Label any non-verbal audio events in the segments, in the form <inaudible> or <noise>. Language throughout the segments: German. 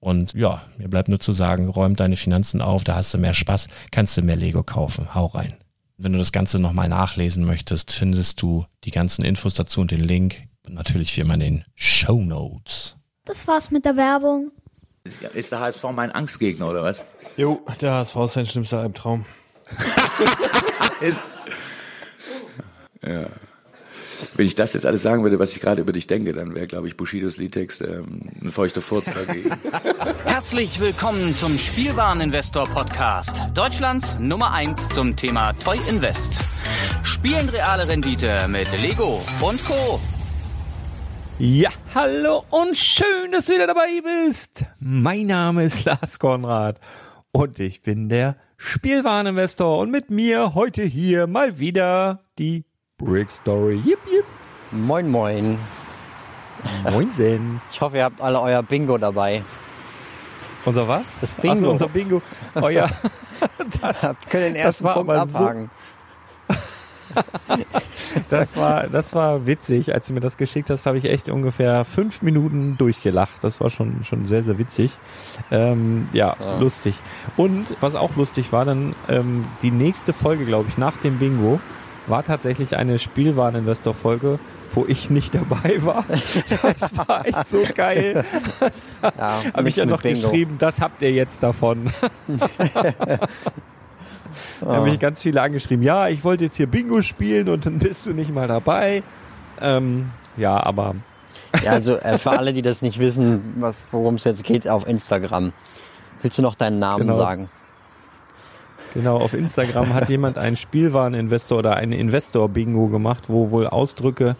Und ja, mir bleibt nur zu sagen, räum deine Finanzen auf, da hast du mehr Spaß, kannst du mehr Lego kaufen. Hau rein. Wenn du das Ganze nochmal nachlesen möchtest, findest du die ganzen Infos dazu und den Link. Und natürlich wie immer in den Show Notes. Das war's mit der Werbung. Ist der HSV mein Angstgegner oder was? Jo, der HSV ist sein schlimmster Albtraum. <laughs> ja. Wenn ich das jetzt alles sagen würde, was ich gerade über dich denke, dann wäre, glaube ich, Bushidos Liedtext ähm, ein feuchter Furz dagegen. Herzlich willkommen zum Spielwareninvestor Podcast. Deutschlands Nummer 1 zum Thema Toy Invest. Spielen reale Rendite mit Lego und Co. Ja, hallo und schön, dass du wieder dabei bist. Mein Name ist Lars Konrad und ich bin der Spielwareninvestor und mit mir heute hier mal wieder die Brick Story. Yip, yip. Moin, moin. Moinsen. Ich hoffe, ihr habt alle euer Bingo dabei. Unser was? Das Bingo. Achso, unser Bingo. Oh ja. <laughs> das, können den ersten Punkt abhaken. So <laughs> das war, das war witzig. Als du mir das geschickt hast, habe ich echt ungefähr fünf Minuten durchgelacht. Das war schon, schon sehr, sehr witzig. Ähm, ja, ja, lustig. Und was auch lustig war, dann ähm, die nächste Folge, glaube ich, nach dem Bingo, war tatsächlich eine Spielwareninvestor-Folge, wo ich nicht dabei war. <laughs> Das war echt so geil. Ja, <laughs> Habe ich ja noch Bingo. geschrieben, das habt ihr jetzt davon. <laughs> Da haben mich ganz viele angeschrieben, ja, ich wollte jetzt hier Bingo spielen und dann bist du nicht mal dabei. Ähm, ja, aber. Ja, also äh, für alle, die das nicht wissen, worum es jetzt geht, auf Instagram. Willst du noch deinen Namen genau. sagen? Genau, auf Instagram hat jemand einen Spielwareninvestor oder einen Investor-Bingo gemacht, wo wohl Ausdrücke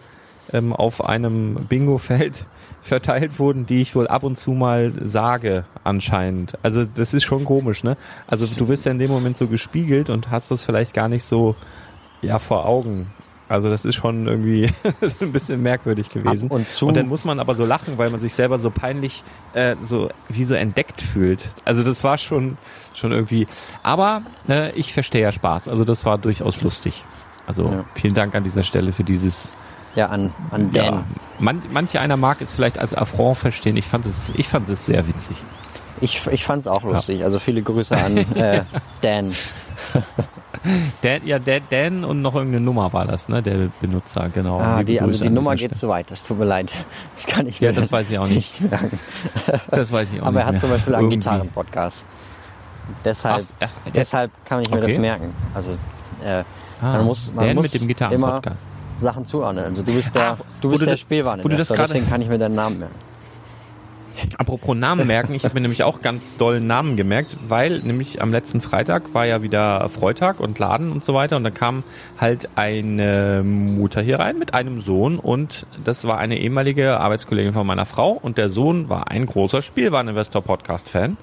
ähm, auf einem Bingo-Feld <laughs> verteilt wurden, die ich wohl ab und zu mal sage, anscheinend. Also das ist schon komisch, ne? Also du wirst ja in dem Moment so gespiegelt und hast das vielleicht gar nicht so ja vor Augen. Also das ist schon irgendwie <laughs> ein bisschen merkwürdig gewesen. Ab und zu. Und dann muss man aber so lachen, weil man sich selber so peinlich äh, so wie so entdeckt fühlt. Also das war schon schon irgendwie. Aber äh, ich verstehe ja Spaß. Also das war durchaus lustig. Also Ja. vielen Dank an dieser Stelle für dieses. Ja, an, an Dan. Ja, man, manche einer mag es vielleicht als Affront verstehen. Ich fand es, ich fand es sehr witzig. Ich, ich fand's auch lustig. Also viele Grüße an äh, <laughs> Dan. Dan, ja, Dan, Dan und noch irgendeine Nummer war das, ne? Der Benutzer, genau. Ah, die, also die Nummer geht zu weit. Das tut mir leid. Das kann ich mir Ja, das weiß ich auch nicht. merken. Stelle. Das weiß ich auch Aber nicht er hat mehr. zum Beispiel einen. Gitarrenpodcast. Deshalb, Ach, äh, deshalb kann ich mir Okay. das merken. Also äh, Ah, man muss, man Dan muss mit dem immer Gitarrenpodcast. Sachen zuordnen. Also du bist der, Ah, du bist der Spielwareninvestor, deswegen kann ich mir deinen Namen merken. Apropos Namen merken, ich habe mir nämlich auch ganz dollen Namen gemerkt, weil nämlich am letzten Freitag war ja wieder Freitag und Laden und so weiter und da kam halt eine Mutter hier rein mit einem Sohn und das war eine ehemalige Arbeitskollegin von meiner Frau und der Sohn war ein großer Spielwareninvestor-Podcast-Fan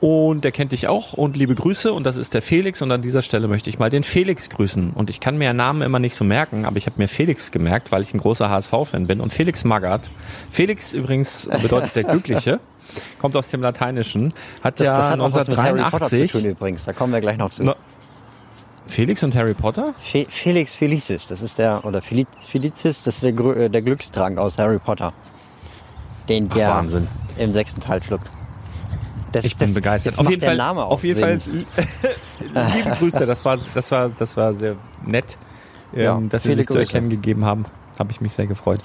und der kennt dich auch und liebe Grüße und das ist der Felix und an dieser Stelle möchte ich mal den Felix grüßen und ich kann mir Namen immer nicht so merken, aber ich habe mir Felix gemerkt, weil ich ein großer HSV-Fan bin und Felix Magath. Felix übrigens bedeutet der Glückliche, <laughs> kommt aus dem Lateinischen, hat Das, ja das hat auch was mit Harry Potter zu 1983 tun übrigens. Da kommen wir gleich noch zu. No- Felix und Harry Potter? Fe Felix Felicis, das ist der, oder Feliz, Felicis, das ist der, äh, der Glückstrank aus Harry Potter. Den der Wahnsinn. im sechsten Teil schluckt. Das, Ich bin das, begeistert. Auf jeden Fall, Name auch auf jeden. Fall <laughs> liebe Grüße. Das war, das war, das war sehr nett, ähm, Ja, dass Sie sich zu Grüße. erkennen gegeben haben. Habe ich mich sehr gefreut.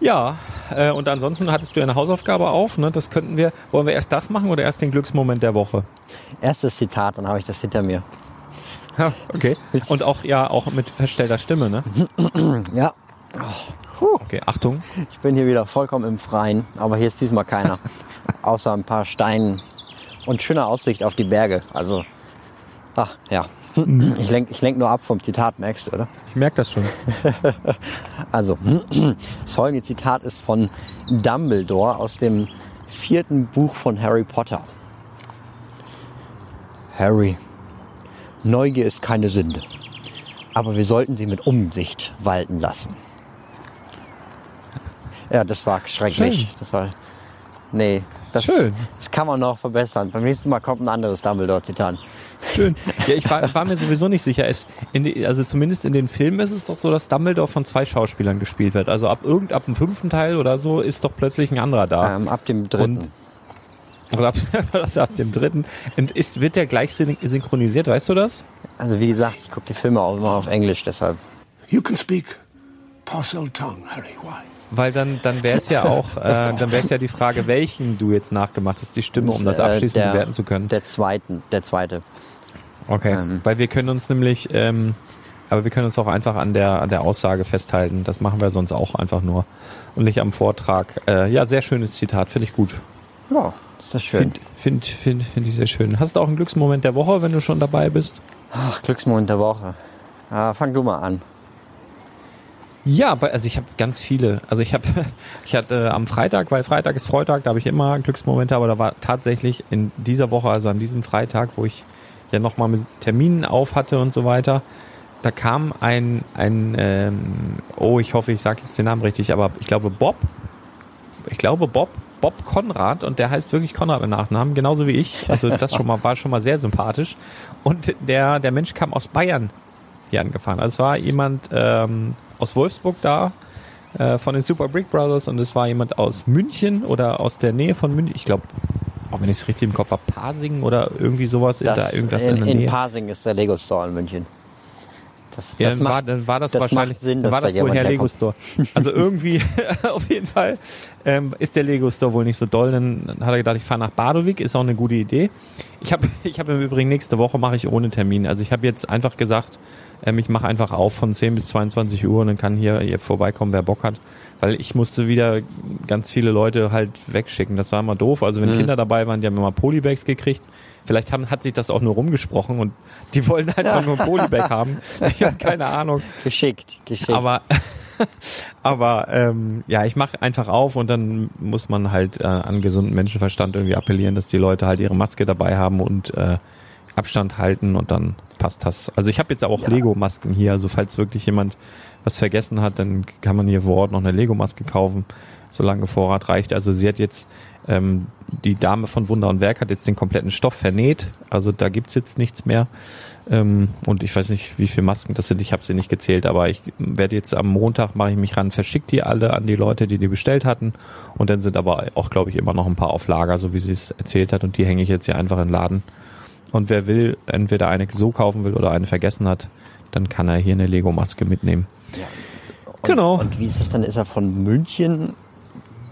Ja, äh, und ansonsten hattest du eine Hausaufgabe auf. Ne? Das könnten wir. Wollen wir erst das machen oder erst den Glücksmoment der Woche? Erstes Zitat, dann habe ich das hinter mir. Ja, okay. Und auch ja auch mit verstellter Stimme. Ne? <clears throat> Ja, Okay, Achtung. ich bin hier wieder vollkommen im Freien, aber hier ist diesmal keiner. <laughs> Außer ein paar Steinen und schöner Aussicht auf die Berge. Also, ach ja. Ich lenk, ich lenk nur ab vom Zitat, merkst du, oder? Ich merke das schon. <laughs> Also, das folgende Zitat ist von Dumbledore aus dem vierten Buch von Harry Potter. Harry, Neugier ist keine Sünde, aber wir sollten sie mit Umsicht walten lassen. Ja, das war schrecklich. Schön. Das war, nee, das, Schön. das kann man noch verbessern. Beim nächsten Mal kommt ein anderes Dumbledore-Zitat. Schön. <laughs> Ja, ich war, war mir sowieso nicht sicher. Es, in die, also zumindest in den Filmen ist es doch so, dass Dumbledore von zwei Schauspielern gespielt wird. Also ab irgend ab dem fünften Teil oder so ist doch plötzlich ein anderer da. Ähm, ab dem dritten. Und- Oder ab, <laughs> ab dem dritten. Und ist, wird der gleich syn- synchronisiert, weißt du das? Also wie gesagt, ich gucke die Filme auch immer auf Englisch, deshalb. You can speak parcel tongue, Harry. Why? Weil dann, dann wäre es ja auch, äh, dann wäre es ja die Frage, welchen du jetzt nachgemacht hast, die Stimme, um das Äh, abschließend der, bewerten zu können. Der zweiten, der zweite. Okay. ähm, Weil wir können uns nämlich, ähm, aber wir können uns auch einfach an der, an der Aussage festhalten. Das machen wir sonst auch einfach nur. Und nicht am Vortrag. Äh, ja, sehr schönes Zitat, finde ich gut. Ja, ist das schön. Finde find, find, find ich sehr schön. Hast du auch einen Glücksmoment der Woche, wenn du schon dabei bist? Ach, Glücksmoment der Woche. Ah, fang du mal an. Ja, also ich habe ganz viele. Also ich habe, <laughs> ich hatte äh, am Freitag, weil Freitag ist Freitag, da habe ich immer Glücksmomente, aber da war tatsächlich in dieser Woche, also an diesem Freitag, wo ich ja nochmal mit Terminen auf hatte und so weiter, da kam ein, ein ähm, oh, ich hoffe, ich sage jetzt den Namen richtig, aber ich glaube Bob, ich glaube Bob, Bob Konrad und der heißt wirklich Konrad mit Nachnamen, genauso wie ich. Also das schon mal war schon mal sehr sympathisch. Und der, der Mensch kam aus Bayern hier angefahren. Also es war jemand ähm, aus Wolfsburg da, äh, von den Super Brick Brothers und es war jemand aus München oder aus der Nähe von München. Ich glaube, auch wenn ich es richtig im Kopf habe, Pasing oder irgendwie sowas. Das, da irgendwas in, in, der in Nähe. Pasing ist der Lego Store in München. Das, Ja, das dann, war, macht, dann war das, das wahrscheinlich macht Sinn, dann dass war da das wohl jemand Herr Lego. Store. Also irgendwie, <laughs> <laughs> auf jeden Fall, ähm, ist der Lego Store wohl nicht so doll. Dann hat er gedacht, ich fahre nach Badowik, ist auch eine gute Idee. Ich habe <laughs> ich hab im Übrigen nächste Woche mache ich ohne Termin. Also ich habe jetzt einfach gesagt, ähm, ich mache einfach auf von 10 bis 22 Uhr und dann kann hier, hier vorbeikommen, wer Bock hat. Weil ich musste wieder ganz viele Leute halt wegschicken. Das war immer doof. Also wenn Mhm. Kinder dabei waren, die haben immer Polybags gekriegt. Vielleicht haben, hat sich das auch nur rumgesprochen und die wollen <laughs> einfach nur ein Polybag haben. Ich habe keine Ahnung. geschickt, geschickt. Aber, <laughs> Aber ähm, ja, ich mache einfach auf und dann muss man halt äh, an gesunden Menschenverstand irgendwie appellieren, dass die Leute halt ihre Maske dabei haben und äh, Abstand halten und dann passt das. Also ich habe jetzt auch Lego-Masken hier, also falls wirklich jemand was vergessen hat, dann kann man hier vor Ort noch eine Lego-Maske kaufen, solange Vorrat reicht. Also sie hat jetzt, ähm, die Dame von Wunder und Werk hat jetzt den kompletten Stoff vernäht, also da gibt's jetzt nichts mehr. Ähm, und ich weiß nicht, wie viele Masken das sind, ich habe sie nicht gezählt, aber ich werde jetzt am Montag, mache ich mich ran, verschicke die alle an die Leute, die die bestellt hatten. Und dann sind aber auch, glaube ich, immer noch ein paar auf Lager, so wie sie es erzählt hat. Und die hänge ich jetzt hier einfach in den Laden. Und wer will, entweder eine so kaufen will oder eine vergessen hat, dann kann er hier eine Lego-Maske mitnehmen. Und, Genau. Und wie ist es dann? Ist er von München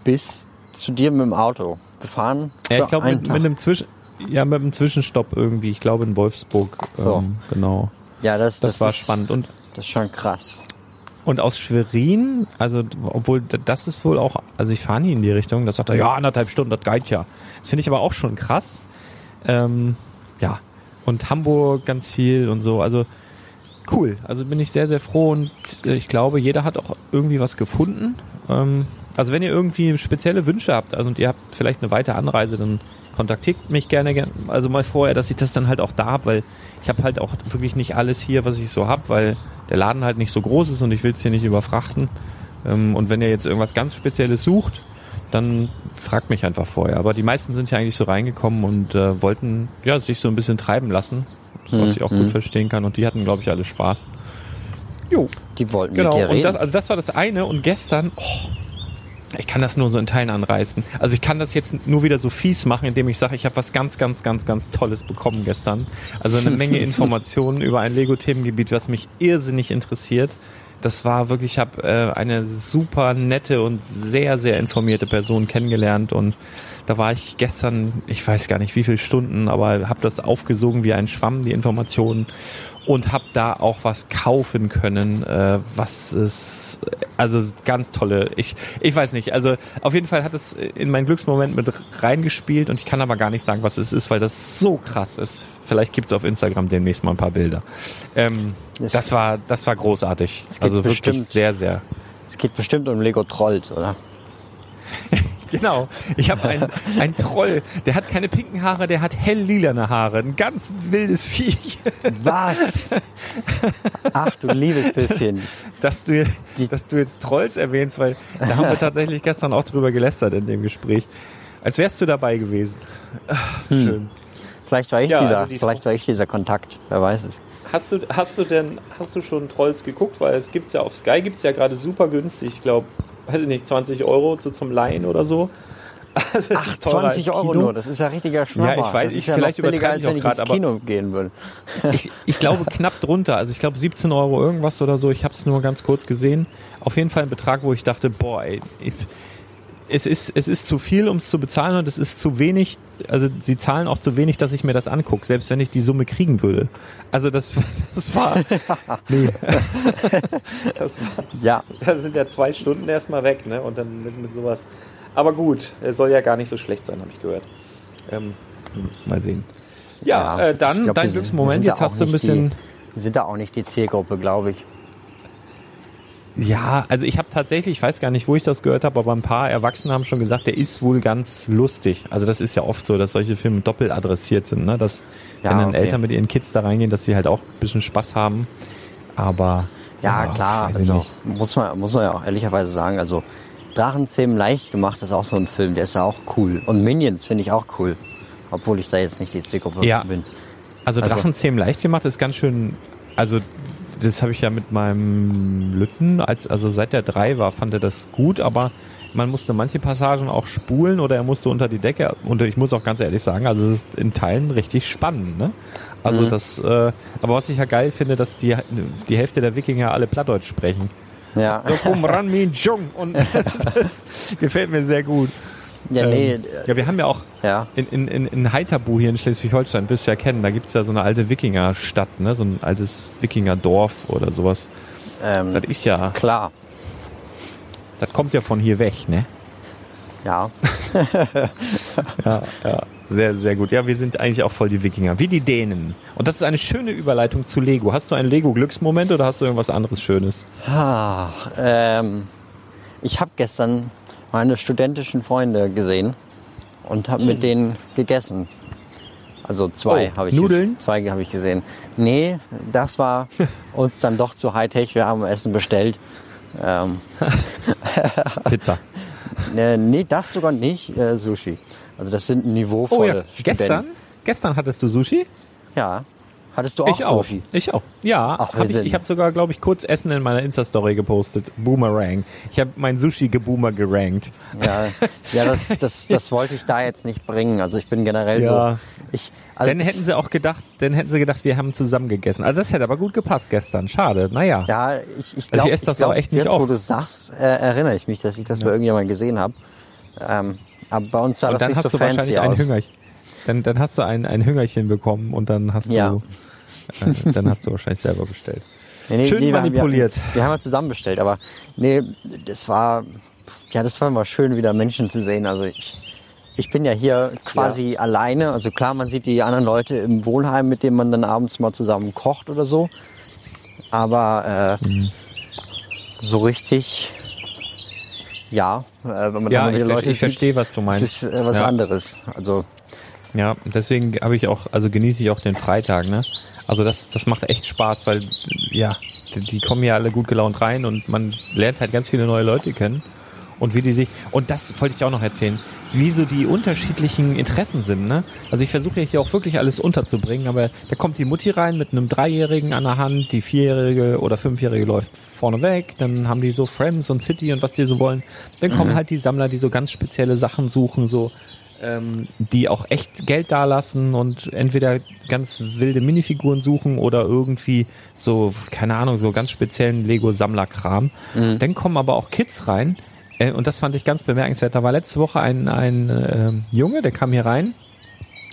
bis zu dir mit dem Auto gefahren? Ja, ich glaube mit, mit einem Zwischen, ja, mit einem Zwischenstopp irgendwie. Ich glaube in Wolfsburg. So. Ähm, genau. ja, das, Das, das, war ist, spannend. Und, Das ist schon krass. und aus Schwerin, also obwohl das ist wohl auch, also ich fahre nie in die Richtung, das sagt er, ja, anderthalb Stunden, das geht ja. Das finde ich aber auch schon krass. Ähm, ja. Und Hamburg ganz viel und so. Also cool. Also bin ich sehr, sehr froh und äh, ich glaube, jeder hat auch irgendwie was gefunden. Ähm, also wenn ihr irgendwie spezielle Wünsche habt, also und ihr habt vielleicht eine weite Anreise, dann kontaktiert mich gerne, gern- also mal vorher, dass ich das dann halt auch da habe, weil ich habe halt auch wirklich nicht alles hier, was ich so habe, weil der Laden halt nicht so groß ist und ich will es hier nicht überfrachten. Ähm, und wenn ihr jetzt irgendwas ganz Spezielles sucht, dann fragt mich einfach vorher. Aber die meisten sind ja eigentlich so reingekommen und äh, wollten ja sich so ein bisschen treiben lassen, was ich auch gut verstehen kann. Und die hatten, glaube ich, alle Spaß. Jo, Die wollten genau. mit dir Und reden. das, also das war das eine. Und gestern, oh, ich kann das nur so in Teilen anreißen. Also ich kann das jetzt nur wieder so fies machen, indem ich sage, ich habe was ganz, ganz, ganz, ganz Tolles bekommen gestern. Also eine Menge <laughs> Informationen über ein Lego-Themengebiet, was mich irrsinnig interessiert. Das war wirklich, ich habe äh, eine super nette und sehr, sehr informierte Person kennengelernt und da war ich gestern, ich weiß gar nicht wie viele Stunden, aber habe das aufgesogen wie ein Schwamm, die Informationen und habe da auch was kaufen können, äh, was es also ganz tolle. Ich ich weiß nicht, also auf jeden Fall hat es in meinen Glücksmoment mit reingespielt und ich kann aber gar nicht sagen, was es ist, weil das so krass ist. Vielleicht gibt's auf Instagram demnächst mal ein paar Bilder. Ähm, Es- das war das war großartig. Also wirklich bestimmt- sehr sehr. es geht bestimmt um Lego Trolls, oder? <laughs> Genau. Ich habe einen, einen Troll, der hat keine pinken Haare, der hat hell lilane Haare. Ein ganz wildes Viech. Was? Ach du liebes bisschen. dass du, dass du jetzt Trolls erwähnst, weil da haben wir tatsächlich gestern auch drüber gelästert in dem Gespräch. Als wärst du dabei gewesen. Ach, Schön. Vielleicht war ich Ja, dieser, also die- vielleicht war ich dieser Kontakt. Wer weiß es. Hast du, hast du denn, hast du schon Trolls geguckt? Weil es gibt's ja auf Sky gibt's ja gerade super günstig, ich glaube, weiß ich nicht, 20 Euro zu, zum Leihen oder so. <laughs> Also, Ach, ist teurer 20 als Euro nur, das ist ja richtiger Schnapper. Ja, ich weiß, ich- ja vielleicht übertreibe ich auch ins aber- Kino gehen will. <laughs> Ich, ich glaube knapp drunter, also ich glaube 17 Euro irgendwas oder so. Ich habe es nur ganz kurz gesehen. Auf jeden Fall ein Betrag, wo ich dachte, boah, ey, ich, es ist es ist zu viel, um es zu bezahlen und es ist zu wenig. Also sie zahlen auch zu wenig, dass ich mir das angucke, selbst wenn ich die Summe kriegen würde. Also das <laughs> das war <laughs> nee. <laughs> das war Ja, da sind ja zwei Stunden erstmal weg, ne? Und dann mit, mit sowas. Aber gut, er soll ja gar nicht so schlecht sein, habe ich gehört. Ähm, hm, mal sehen. Ja, äh, dann glaub, dein Glücksmoment. Jetzt hast du ein bisschen. Die, wir sind da auch nicht die Zielgruppe, glaube ich. Ja, also ich habe tatsächlich, ich weiß gar nicht, wo ich das gehört habe, aber ein paar Erwachsene haben schon gesagt, der ist wohl ganz lustig. Also das ist ja oft so, dass solche Filme doppelt adressiert sind, ne? Dass Ja, wenn dann okay. Eltern mit ihren Kids da reingehen, dass sie halt auch ein bisschen Spaß haben. Aber Ja, klar, weiß ich also muss man, muss man ja auch ehrlicherweise sagen, also Drachenzähmen leicht gemacht ist auch so ein Film, der ist ja auch cool. Und Minions finde ich auch cool. Obwohl ich da jetzt nicht die Zielgruppe Ja. bin. Also Also- Drachenzähmen leicht gemacht ist ganz schön, also das habe ich ja mit meinem Lütten, als, also seit der drei war, fand er das gut, aber man musste manche Passagen auch spulen oder er musste unter die Decke und ich muss auch ganz ehrlich sagen, also es ist in Teilen richtig spannend, ne? Also Mhm. das, äh, aber was ich ja geil finde, dass die, die Hälfte der Wikinger alle Plattdeutsch sprechen. Ja, So, ran, Min Jung und <laughs> das gefällt mir sehr gut. Ja nee, Ähm, ja, wir haben ja auch ja. in, in, in, in Heiterbu hier in Schleswig-Holstein, wirst du ja kennen, da gibt's ja so eine alte Wikingerstadt, ne? so ein altes Wikingerdorf oder sowas. Ähm, Das ist ja, klar, das kommt ja von hier weg, ne? ja. <laughs> <laughs> Ja, ja. Sehr, sehr gut. Ja, wir sind eigentlich auch voll die Wikinger, wie die Dänen. Und das ist eine schöne Überleitung zu Lego. Hast du einen Lego-Glücksmoment oder hast du irgendwas anderes Schönes? Ah, ähm, ich habe gestern meine studentischen Freunde gesehen und habe mit denen gegessen. Also zwei Oh, habe ich Nudeln? zwei habe ich gesehen. Nee, das war <laughs> uns dann doch zu Hightech. Wir haben Essen bestellt. Ähm, <laughs> Pizza. äh, nee, das sogar nicht. Äh, Sushi. Also das sind Oh niveauvolle ja, Studenten. gestern? Gestern hattest du Sushi? Ja. Hattest du auch ich auch. Sushi? Ich auch. Ja, Ach, hab ich, ich habe sogar, glaube ich, kurz Essen in meiner Insta-Story gepostet. Boomerang. Ich habe mein Sushi geboomer gerankt. Ja, <laughs> ja das, das, das wollte ich da jetzt nicht bringen. Also ich bin generell Ja. so. Ich, also dann hätten sie auch gedacht, dann hätten sie gedacht, wir haben zusammen gegessen. Also das hätte aber gut gepasst gestern. Schade. Naja. Ja, ich, ich Also glaube, ich esse das auch echt nicht jetzt, wo oft. du sagst, äh, erinnere ich mich, dass ich das bei irgendjemandem gesehen habe. Ähm, aber bei uns sah und das nicht hast so du fancy ein aus. Hüngerchen. Dann, dann hast du ein, ein Hüngerchen bekommen und dann hast Ja. du, äh, dann hast du wahrscheinlich selber bestellt. Nee, nee, Schön nee, wir haben- manipuliert. Wir, haben ja zusammen bestellt, aber nee, das war, ja, das war immer schön, wieder Menschen zu sehen. Also ich, ich bin ja hier quasi alleine. Also klar, man sieht die anderen Leute im Wohnheim, mit denen man dann abends mal zusammen kocht oder so. Aber äh, Mhm. so richtig, ja, äh, wenn man Ja, dann ich, wieder ver- Leute ich verstehe, was du sieht, meinst. das ist äh, was ja. anderes. Also Ja, deswegen habe ich auch, also genieße ich auch den Freitag, ne? Also das, das macht echt Spaß, weil ja, die, die kommen ja alle gut gelaunt rein und man lernt halt ganz viele neue Leute kennen. Und wie die sich, und das wollte ich auch noch erzählen, wie so die unterschiedlichen Interessen sind, ne? Also ich versuche ja hier auch wirklich alles unterzubringen, aber da kommt die Mutti rein mit einem Dreijährigen an der Hand, die Vierjährige oder Fünfjährige läuft vorne weg, dann haben die so Friends und City und was die so wollen. Dann kommen halt die Sammler, die so ganz spezielle Sachen suchen, so ähm, die auch echt Geld dalassen und entweder ganz wilde Minifiguren suchen oder irgendwie so, keine Ahnung, so ganz speziellen Lego-Sammlerkram. Dann kommen aber auch Kids rein. Äh, und das fand ich ganz bemerkenswert. Da war letzte Woche ein, ein ähm, Junge, der kam hier rein,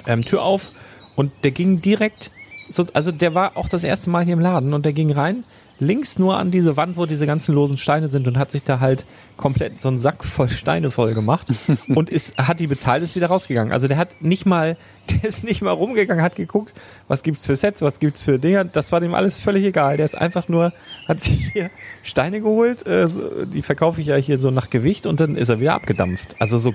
ähm, Tür auf und der ging direkt, so, also der war auch das erste Mal hier im Laden und der ging rein, links nur an diese Wand, wo diese ganzen losen Steine sind und hat sich da halt komplett so einen Sack voll Steine voll gemacht <laughs> und ist, hat die bezahlt, ist wieder rausgegangen. Also der hat nicht mal, <laughs> der ist nicht mal rumgegangen, hat geguckt, was gibt's für Sets, was gibt's für Dinger, das war dem alles völlig egal. Der ist einfach nur, hat sich hier Steine geholt, äh, die verkaufe ich ja hier so nach Gewicht und dann ist er wieder abgedampft. Also so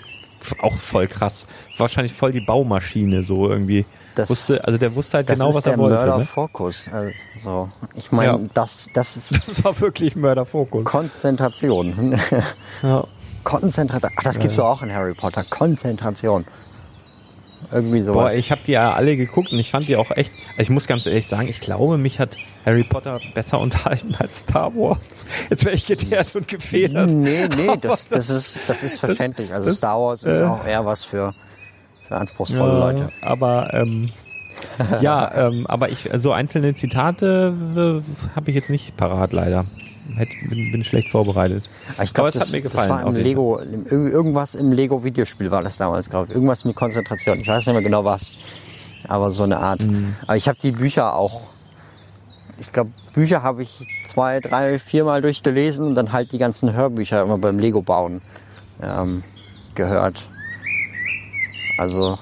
auch voll krass. Wahrscheinlich voll die Baumaschine so irgendwie. Das- wusste, also der wusste halt das genau, ist was der er wollte. Ne? Mörderfokus. Also, ich meine, Ja. das, das ist <laughs> Das war wirklich Mörderfokus. Konzentration. <laughs> Ja. Konzentration. Ach, das gibt's doch auch in Harry Potter. Konzentration. Irgendwie sowas. Boah, ich habe die ja alle geguckt und ich fand die auch echt. Also ich muss ganz ehrlich sagen, ich glaube, mich hat Harry Potter besser <laughs> unterhalten als Star Wars. Jetzt wäre ich geteert und gefedert. nee, nee, das, das, ist, das ist verständlich. Also das- Star Wars ist äh, auch eher was für, anspruchsvolle Leute. Aber ähm, <laughs> ja, ähm, aber ich so einzelne Zitate äh, habe ich jetzt nicht parat leider. Hätt, bin, bin schlecht vorbereitet. Aber ich glaube, es das, hat mir das gefallen. war im Lego, im, irg- irgendwas im Lego-Videospiel war das damals, glaube ich. Irgendwas mit Konzentration. Ich weiß nicht mehr genau was. Aber so eine Art. Mhm. Aber ich habe die Bücher auch, ich glaube, Bücher habe ich zwei, drei, viermal durchgelesen und dann halt die ganzen Hörbücher immer beim Lego bauen ähm, gehört. Also.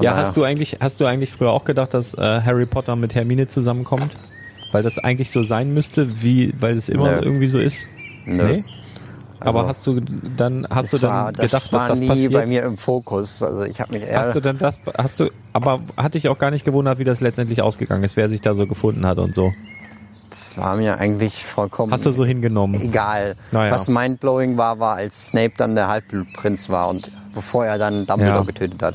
Ja, hast du eigentlich, hast du eigentlich früher auch gedacht, dass äh, Harry Potter mit Hermine zusammenkommt? Weil das eigentlich so sein müsste, wie, weil es immer Nö. irgendwie so ist? Nö. Nee? Aber Also, hast du dann, hast du das dann war, das gedacht, war was das nie passiert? bei mir im Fokus. Also ich habe mich eher. Hast du denn das, hast du, aber hatte ich auch gar nicht gewundert, wie das letztendlich ausgegangen ist, wer sich da so gefunden hat und so. Das war mir eigentlich vollkommen. Hast du so hingenommen? egal. Naja. Was mindblowing war, war, als Snape dann der Halbblutprinz war und bevor er dann Dumbledore Ja. getötet hat.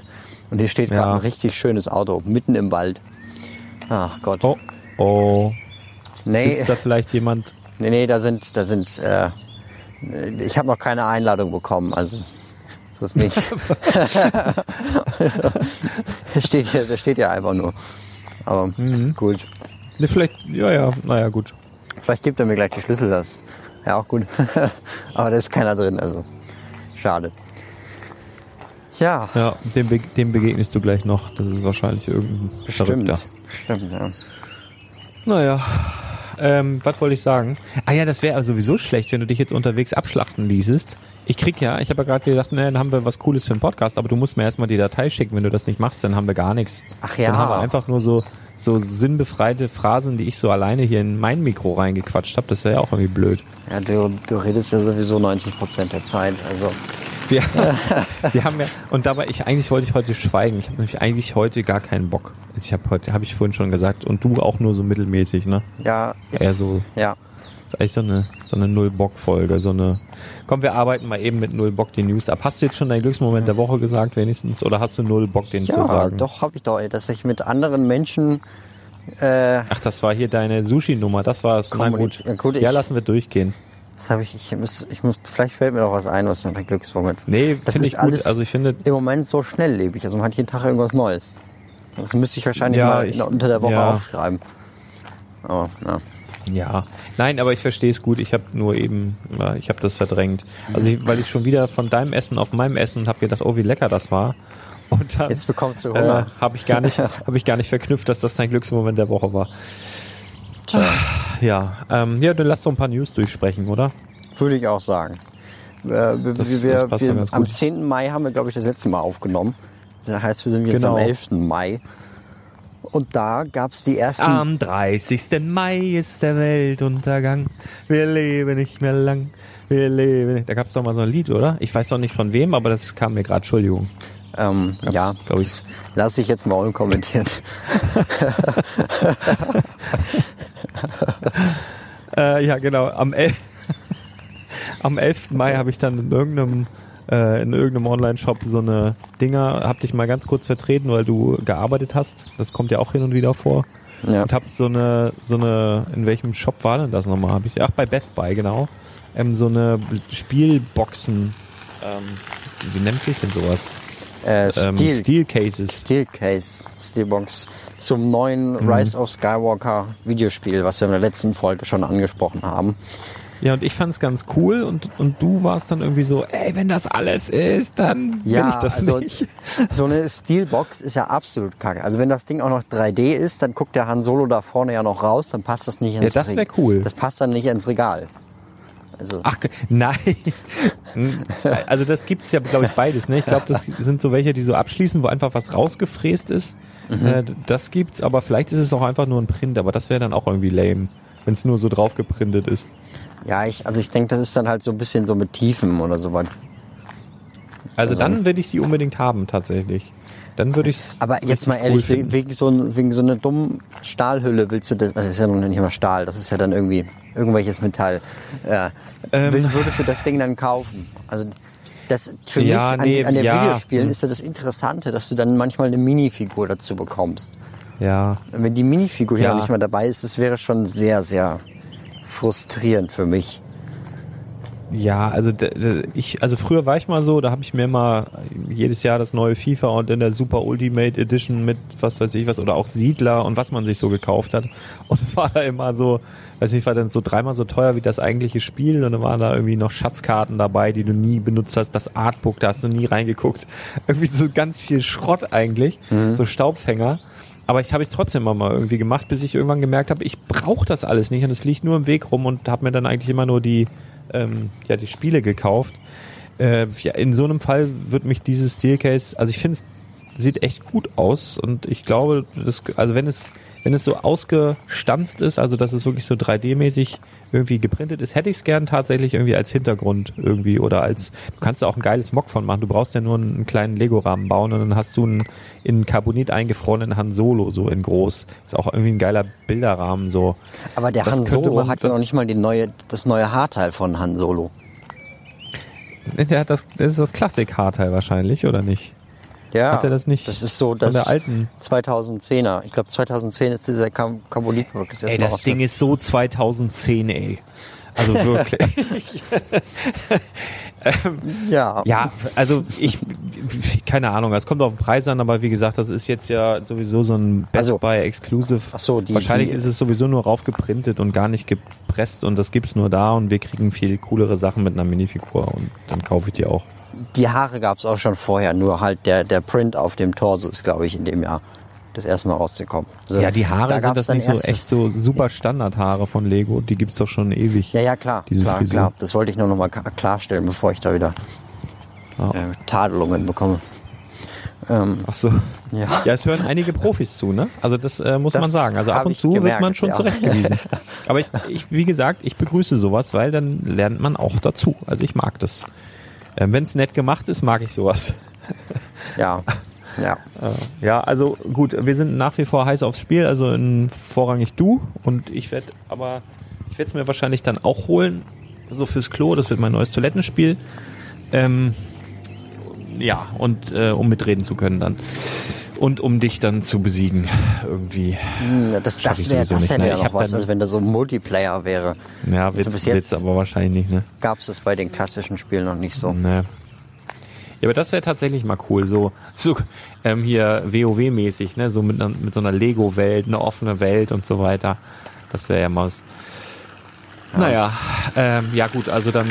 Und hier steht gerade Ja. ein richtig schönes Auto, mitten im Wald. Ach Gott. Oh, oh. nee, Sitzt da vielleicht jemand? nee, nee, da sind, da sind, äh, ich habe noch keine Einladung bekommen, also so ist nicht. <laughs> <laughs> steht hier, da steht ja einfach nur. Aber Mhm. gut. Ne, vielleicht, ja, ja, naja, gut. Vielleicht gibt er mir gleich die Schlüssel das. Ja, auch gut. <laughs> Aber da ist keiner drin, also schade. Ja, Ja, dem, be dem begegnest du gleich noch. Das ist wahrscheinlich irgendein bestimmt. Verrückter. Bestimmt, ja. Naja. ähm, was wollte ich sagen? Ah ja, das wäre sowieso schlecht, wenn du dich jetzt unterwegs abschlachten ließest. Ich krieg ja, ich habe ja gerade gedacht, ne, dann haben wir was Cooles für einen Podcast, aber du musst mir erstmal die Datei schicken. Wenn du das nicht machst, dann haben wir gar nichts. Ach ja. Dann haben wir einfach nur so, so sinnbefreite Phrasen, die ich so alleine hier in mein Mikro reingequatscht habe. Das wäre ja auch irgendwie blöd. Ja, du, du redest ja sowieso 90 Prozent der Zeit. Also Wir, <laughs> wir haben ja, und dabei, ich eigentlich wollte ich heute schweigen. Ich habe nämlich eigentlich heute gar keinen Bock. Ich habe heute, habe ich vorhin schon gesagt, und du auch nur so mittelmäßig, ne? ja, ich, Eher so, ja. Ist eigentlich so eine, so eine Null-Bock-Folge, so eine, komm, wir arbeiten mal eben mit Null-Bock die News ab. Hast du jetzt schon deinen Glücksmoment der Woche gesagt, wenigstens, oder hast du Null-Bock, den zu Ja, sagen? doch habe ich doch, ey, dass ich mit anderen Menschen äh, Ach, das war hier deine Sushi-Nummer, das war es. Na gut. Ja, gut, ja, lassen wir durchgehen. das habe ich, ich muss, ich muss, vielleicht fällt mir doch was ein, was ein Glücksmoment. Nee, das finde ist ich gut. alles Also ich finde, im Moment so schnelllebig. Also man hat jeden Tag irgendwas Neues. Das müsste ich wahrscheinlich Ja, mal ich- unter der Woche ja. aufschreiben. Oh, ja. Ja, nein, aber ich verstehe es gut. Ich habe nur eben, ich habe das verdrängt. Also ich, weil ich schon wieder von deinem Essen auf meinem Essen und habe gedacht, oh wie lecker das war. Und dann Jetzt bekommst du äh, Hunger. habe ich gar nicht, <laughs> habe ich gar nicht verknüpft, dass das dein Glücksmoment der Woche war. Ja, ähm, ja, dann lass doch ein paar News durchsprechen, oder? Würde ich auch sagen. Äh, wir, Das- wir, das wir, am gut. 10. Mai haben wir, glaube ich, das letzte Mal aufgenommen. Das heißt, wir sind jetzt Genau. am 11. Mai. Und da gab es die ersten. Am 30. Mai ist der Weltuntergang. Wir leben nicht mehr lang. Wir leben nicht. Da gab es doch mal so ein Lied, oder? Ich weiß doch nicht von wem, aber das kam mir gerade. Entschuldigung. ähm, gab's, ja, glaub ich. das lasse ich jetzt mal unkommentiert. <laughs> Äh, ja, genau. Am, el <laughs> Am 11. Mai habe ich dann in irgendeinem, äh, in irgendeinem Online-Shop so eine Dinger, hab dich mal ganz kurz vertreten, weil du gearbeitet hast. Das kommt ja auch hin und wieder vor. ja. Und hab so eine, so eine, in welchem Shop war denn das nochmal? Hab ich, ach, bei Best Buy, genau. Ähm, so eine Spielboxen, ähm, wie nennt sich denn sowas? Äh, Ähm, Steel, Steel Cases. Steelcase, Steelbox zum neuen Mhm. Rise of Skywalker Videospiel, was wir in der letzten Folge schon angesprochen haben. Ja, und ich fand's ganz cool und, und du warst dann irgendwie so, ey, wenn das alles ist, dann Ja, will ich das also nicht. <laughs> so eine Steelbox ist ja absolut kacke. Also wenn das Ding auch noch 3D ist, dann guckt der Han Solo da vorne ja noch raus, dann passt das nicht ins das wär Reg- cool. Das passt dann nicht ins Regal. Also Ach, <laughs> nein. Also das gibt's ja, glaube ich, beides. Ne? Ich glaube, das sind so welche, die so abschließen, wo einfach was rausgefräst ist. Mhm. Äh, das gibt's, aber vielleicht ist es auch einfach nur ein Print, aber das wäre dann auch irgendwie lame, wenn es nur so drauf geprintet ist. Ja, ich, also ich denke, das ist dann halt so ein bisschen so mit Tiefen oder sowas. Also, Also- dann will ich die unbedingt haben, tatsächlich. Dann würde ich Aber jetzt mal ehrlich, wegen so, wegen so einer dummen Stahlhülle willst du das, das ist ja noch nicht mal Stahl, das ist ja dann irgendwie irgendwelches Metall. Ja. Ähm. Willst- Würdest du das Ding dann kaufen? Also das für Ja, mich an, nee, an der ja. Videospielen Hm. ist ja das Interessante, dass du dann manchmal eine Minifigur dazu bekommst. Ja. Und Wenn die Minifigur hier Ja. noch nicht mal dabei ist, das wäre schon sehr, sehr frustrierend für mich. Ja, also ich, also früher war ich mal so, da habe ich mir mal jedes Jahr das neue FIFA und in der Super Ultimate Edition mit was weiß ich was oder auch Siedler und was man sich so gekauft hat <laughs> und war da immer so, weiß nicht, war dann so dreimal so teuer wie das eigentliche Spiel und dann waren da irgendwie noch Schatzkarten dabei, die du nie benutzt hast, das Artbook, da hast du nie reingeguckt, <laughs> irgendwie so ganz viel Schrott eigentlich, so Staubfänger. Aber ich habe ich trotzdem immer mal irgendwie gemacht, bis ich irgendwann gemerkt habe, ich brauche das alles nicht und es liegt nur im Weg rum und habe mir dann eigentlich immer nur die ähm, ja die Spiele gekauft. Äh, ja, in so einem Fall wird mich dieses Steelcase, also ich finde es sieht echt gut aus und ich glaube, das, also wenn es wenn es so ausgestanzt ist, also dass es wirklich so 3D-mäßig irgendwie geprintet ist, hätte ich es gern tatsächlich irgendwie als Hintergrund irgendwie oder als, du kannst da auch ein geiles Mock von machen, du brauchst ja nur einen, einen kleinen Lego-Rahmen bauen und dann hast du einen in Carbonit eingefrorenen Han Solo so in groß. Ist auch irgendwie ein geiler Bilderrahmen so. Aber der Das Han Solo man- hat ja noch nicht mal die neue, das neue Haarteil von Han Solo. Der hat das, das ist das Klassik-Haarteil wahrscheinlich, oder nicht? Ja, Hat er das nicht Das ist so von das der alten? 2010er. Ich glaube 2010 ist dieser Cam- das Ey, das Ding ist so 2010, ey. Also <laughs> wirklich. <laughs> Ja. ja, also ich, keine Ahnung, es kommt auf den Preis an, aber wie gesagt, das ist jetzt ja sowieso so ein Best Also- Buy Exclusive. Ach so, die- Wahrscheinlich die- ist es sowieso nur raufgeprintet und gar nicht gepresst und das gibt's nur da und wir kriegen viel coolere Sachen mit einer Minifigur und dann kaufe ich die auch. Die Haare gab es auch schon vorher, nur halt der, der Print auf dem Torso ist, glaube ich, in dem Jahr das erste Mal rauszukommen. Also, Ja, die Haare da sind das nicht so echt so super Standardhaare von Lego. Die gibt's doch schon ewig. Ja, ja, klar, Diese klar, Frisur. klar. Das wollte ich nur noch mal ka- klarstellen, bevor ich da wieder Ja. äh, Tadelungen bekomme. Ähm, Ach so. ja. Ja, es hören einige Profis zu, ne? Also das äh, muss Das man sagen. Also ab und zu wird gemerkt, man schon ja. zurechtgewiesen. <laughs> Aber ich, ich, wie gesagt, ich begrüße sowas, weil dann lernt man auch dazu. Also ich mag das. Ähm, Wenn es nett gemacht ist, mag ich sowas. <laughs> Ja, ja. Ja, also gut, wir sind nach wie vor heiß aufs Spiel, also in, vorrangig du und ich werde aber ich werde es mir wahrscheinlich dann auch holen, so fürs Klo, das wird mein neues Toilettenspiel. Ähm, ja, und äh, um mitreden zu können dann. Und um dich dann zu besiegen, irgendwie. Hm, Das, Schaff das ich wäre das nicht, hätte ja noch was, also wenn da so ein Multiplayer wäre. Ja, Also wird's, bis jetzt- aber wahrscheinlich nicht, ne? Gab es das bei den klassischen Spielen noch nicht so. Ne. Ja, aber das wäre tatsächlich mal cool, so, so ähm, hier WoW-mäßig, ne, so mit, einer- mit so einer Lego-Welt, eine offene Welt und so weiter. Das wäre ja mal was. Naja, ähm, ja gut, also dann,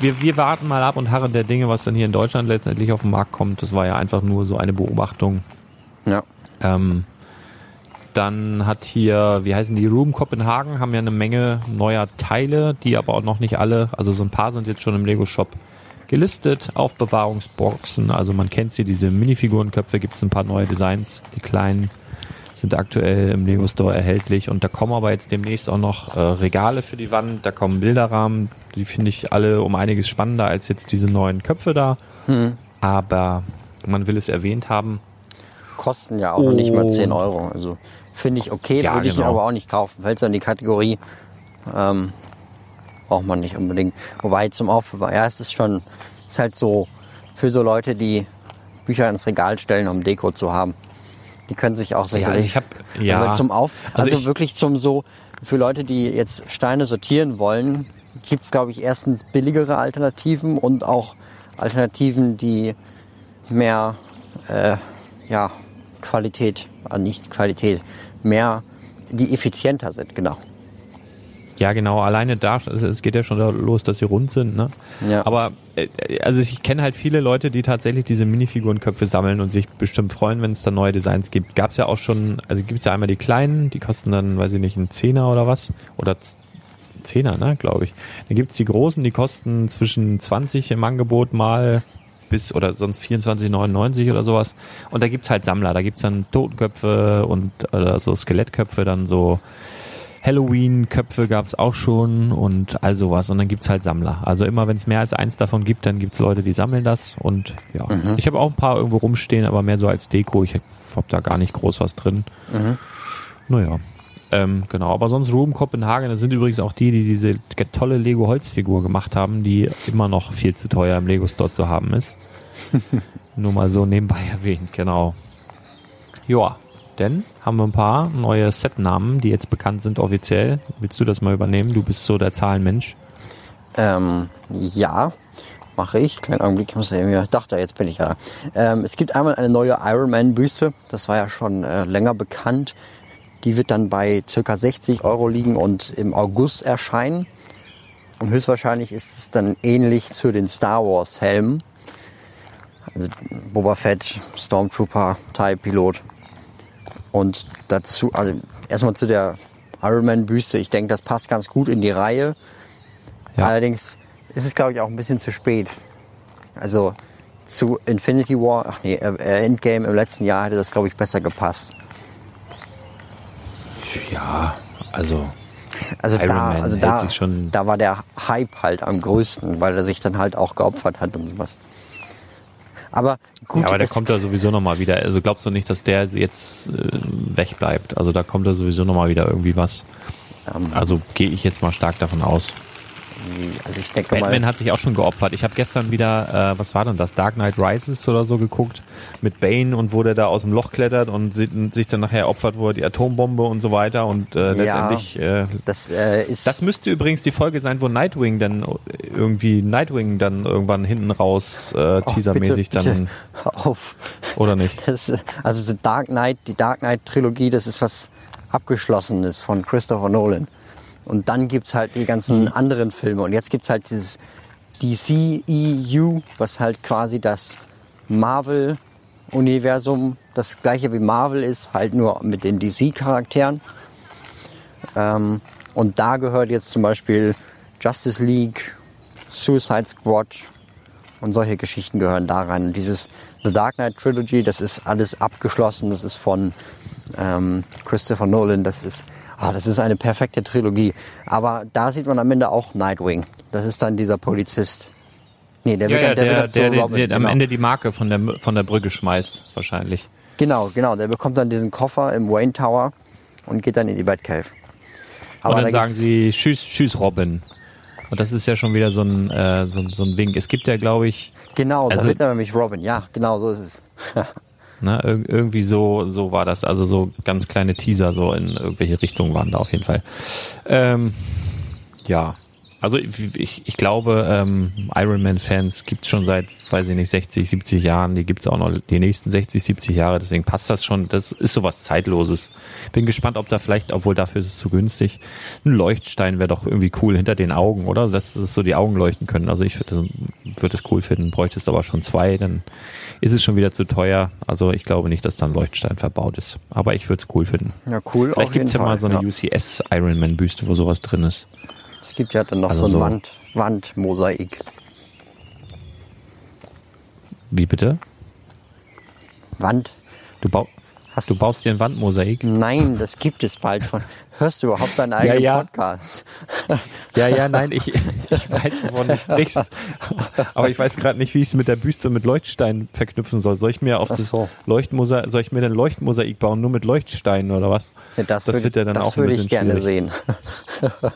wir, wir warten mal ab und harren der Dinge, was dann hier in Deutschland letztendlich auf den Markt kommt. Das war ja einfach nur so eine Beobachtung. Ja. Ähm, dann hat hier, wie heißen die, Room Kopenhagen, haben ja eine Menge neuer Teile, die aber auch noch nicht alle, also so ein paar sind jetzt schon im Lego-Shop gelistet, Aufbewahrungsboxen, also man kennt sie, diese Minifigurenköpfe, gibt es ein paar neue Designs, die kleinen sind aktuell im Lego Store erhältlich und da kommen aber jetzt demnächst auch noch äh, Regale für die Wand, da kommen Bilderrahmen, die finde ich alle um einiges spannender als jetzt diese neuen Köpfe da, aber man will es erwähnt haben, Kosten ja auch nicht mal Oh. 10 Euro. Also finde ich okay, Ja, würde ich genau. aber auch nicht kaufen. Fällt so in die Kategorie, ähm, braucht man nicht unbedingt. Wobei zum Aufbewahren, ja, es ist schon, es ist halt so für so Leute, die Bücher ins Regal stellen, um Deko zu haben. Die können sich auch ja, sicherlich. also ich habe, ja, also zum Auf, Also also, ich- wirklich zum so, für Leute, die jetzt Steine sortieren wollen, gibt's glaube ich, erstens billigere Alternativen und auch Alternativen, die mehr, äh, ja, Qualität, äh, nicht Qualität, mehr, die effizienter sind, genau. Ja, genau, alleine da, also es geht ja schon los, dass sie rund sind, ne? Ja. Aber, äh, also ich kenne halt viele Leute, die tatsächlich diese Minifigurenköpfe sammeln und sich bestimmt freuen, wenn es da neue Designs gibt. Gab's ja auch schon, also gibt's ja einmal die kleinen, die kosten dann, weiß ich nicht, einen Zehner oder was? Oder Zehner, ne, glaube ich. Dann gibt's die großen, die kosten zwischen 20 im Angebot mal bis oder sonst 24,99 oder sowas. Und da gibt's halt Sammler, da gibt's dann Totenköpfe und oder so Skelettköpfe, dann so Halloween-Köpfe gab's auch schon und all sowas. Und dann gibt's halt Sammler. Also immer wenn es mehr als eins davon gibt, dann gibt's Leute, die sammeln das. Und ja, ich habe auch ein paar irgendwo rumstehen, aber mehr so als Deko. Ich habe da gar nicht groß was drin. Naja. Ähm, genau, aber sonst Room Kopenhagen, das sind übrigens auch die, die diese tolle Lego Holzfigur gemacht haben, die immer noch viel zu teuer im Lego Store zu haben ist. <laughs> Nur mal so nebenbei <laughs> erwähnt, genau. Ja, denn haben wir ein paar neue Setnamen, die jetzt bekannt sind offiziell. Willst du das mal übernehmen? Du bist so der Zahlenmensch. Ähm, ja, mache ich. Kleinen Augenblick, ich muss ja irgendwie, doch, da, jetzt bin ich ja. Ähm, es gibt einmal eine neue Iron Man Büste. Das war ja schon äh, länger bekannt. Die wird dann bei circa 60 Euro liegen und im August erscheinen. Und höchstwahrscheinlich ist es dann ähnlich zu den Star Wars Helmen. Also Boba Fett, Stormtrooper, TIE Pilot. Und dazu, also erstmal zu der Iron Man Büste. Ich denke, das passt ganz gut in die Reihe. Ja. Allerdings ist es, glaube ich, auch ein bisschen zu spät. Also zu Infinity War, ach nee, äh, Endgame im letzten Jahr hätte das, glaube ich, besser gepasst. Ja, also Also Iron da, Man also da, da war der Hype halt am größten, weil er sich dann halt auch geopfert hat und sowas. Aber gut, ja, aber der kommt da sowieso nochmal wieder. Also glaubst du nicht, dass der jetzt äh, wegbleibt? Also da kommt da sowieso nochmal wieder irgendwie was. ähm, Also gehe ich jetzt mal stark davon aus. Also ich denke Batman mal, hat sich auch schon geopfert. Ich habe gestern wieder, äh, was war denn das, Dark Knight Rises oder so geguckt mit Bane und wo der da aus dem Loch klettert und si- sich dann nachher opfert, wo er die Atombombe und so weiter und äh, Ja. letztendlich äh, das äh, ist Das müsste übrigens die Folge sein, wo Nightwing dann irgendwie Nightwing dann irgendwann hinten raus äh, Oh, teasermäßig dann <laughs> auf. oder nicht? Das, also die Dark Knight, die Dark Knight Trilogie, das ist was abgeschlossenes von Christopher Nolan. Und dann gibt's halt die ganzen anderen Filme. Und jetzt gibt's halt dieses DCEU, was halt quasi das Marvel Universum das gleiche wie Marvel ist, halt nur mit den DC-Charakteren. Ähm, und da gehört jetzt zum Beispiel Justice League, Suicide Squad und solche Geschichten gehören da rein. Und dieses The Dark Knight Trilogy, das ist alles abgeschlossen. Das ist von ähm, Christopher Nolan. Das ist, ah, das ist eine perfekte Trilogie. Aber da sieht man am Ende auch Nightwing. Das ist dann dieser Polizist. Nee, der Ja, wird, dann- der, der, wird dann der, der, der am genau. Ende die Marke von der, von der Brücke schmeißt, wahrscheinlich. Genau, genau. Der bekommt dann diesen Koffer im Wayne Tower und geht dann in die Batcave. Und dann da sagen sie, tschüss, tschüss Robin. Und das ist ja schon wieder so ein, äh, so, ein- so ein Wink. Es gibt ja, glaube ich, Genau, also- da wird er nämlich Robin. Ja, genau so ist es. <laughs> ne, ir- irgendwie so, so war das. Also so ganz kleine Teaser, so in irgendwelche Richtungen waren da auf jeden Fall. Ähm, ja. Also ich, ich, glaube, ähm, Iron Man-Fans gibt's schon seit, weiß ich nicht, 60, 70 Jahren. Die gibt's auch noch die nächsten 60, 70 Jahre. Deswegen passt das schon. Das ist sowas Zeitloses. Bin gespannt, ob da vielleicht, obwohl dafür ist es zu günstig, ein Leuchtstein wäre doch irgendwie cool hinter den Augen, oder? Dass es so die Augen leuchten können. Also ich würde das, würd das cool finden. Bräuchtest aber schon zwei, dann ist es schon wieder zu teuer. Also ich glaube nicht, dass da ein Leuchtstein verbaut ist. Aber ich würde es cool finden. Ja, cool. Vielleicht gibt's ja mal so eine UCS Ironman Büste, wo sowas drin ist. Es gibt ja dann noch Also so ein so- Wand, Wandmosaik. Wie bitte? Wand? Du, bau Hast du baust dir ein Wandmosaik? Nein, das gibt es bald von. Hörst du überhaupt deinen eigenen ja. Podcast? Ja, ja, nein, ich, ich weiß, wovon du sprichst. Aber ich weiß gerade nicht, wie ich es mit der Büste mit Leuchtstein verknüpfen soll. Soll ich mir auf das so. Leuchtmosaik, soll ich mir ein Leuchtmosaik bauen, nur mit Leuchtsteinen oder was? Ja, das Das würde, wird ja dann auch ein würde ich bisschen gerne schwierig. sehen. <laughs>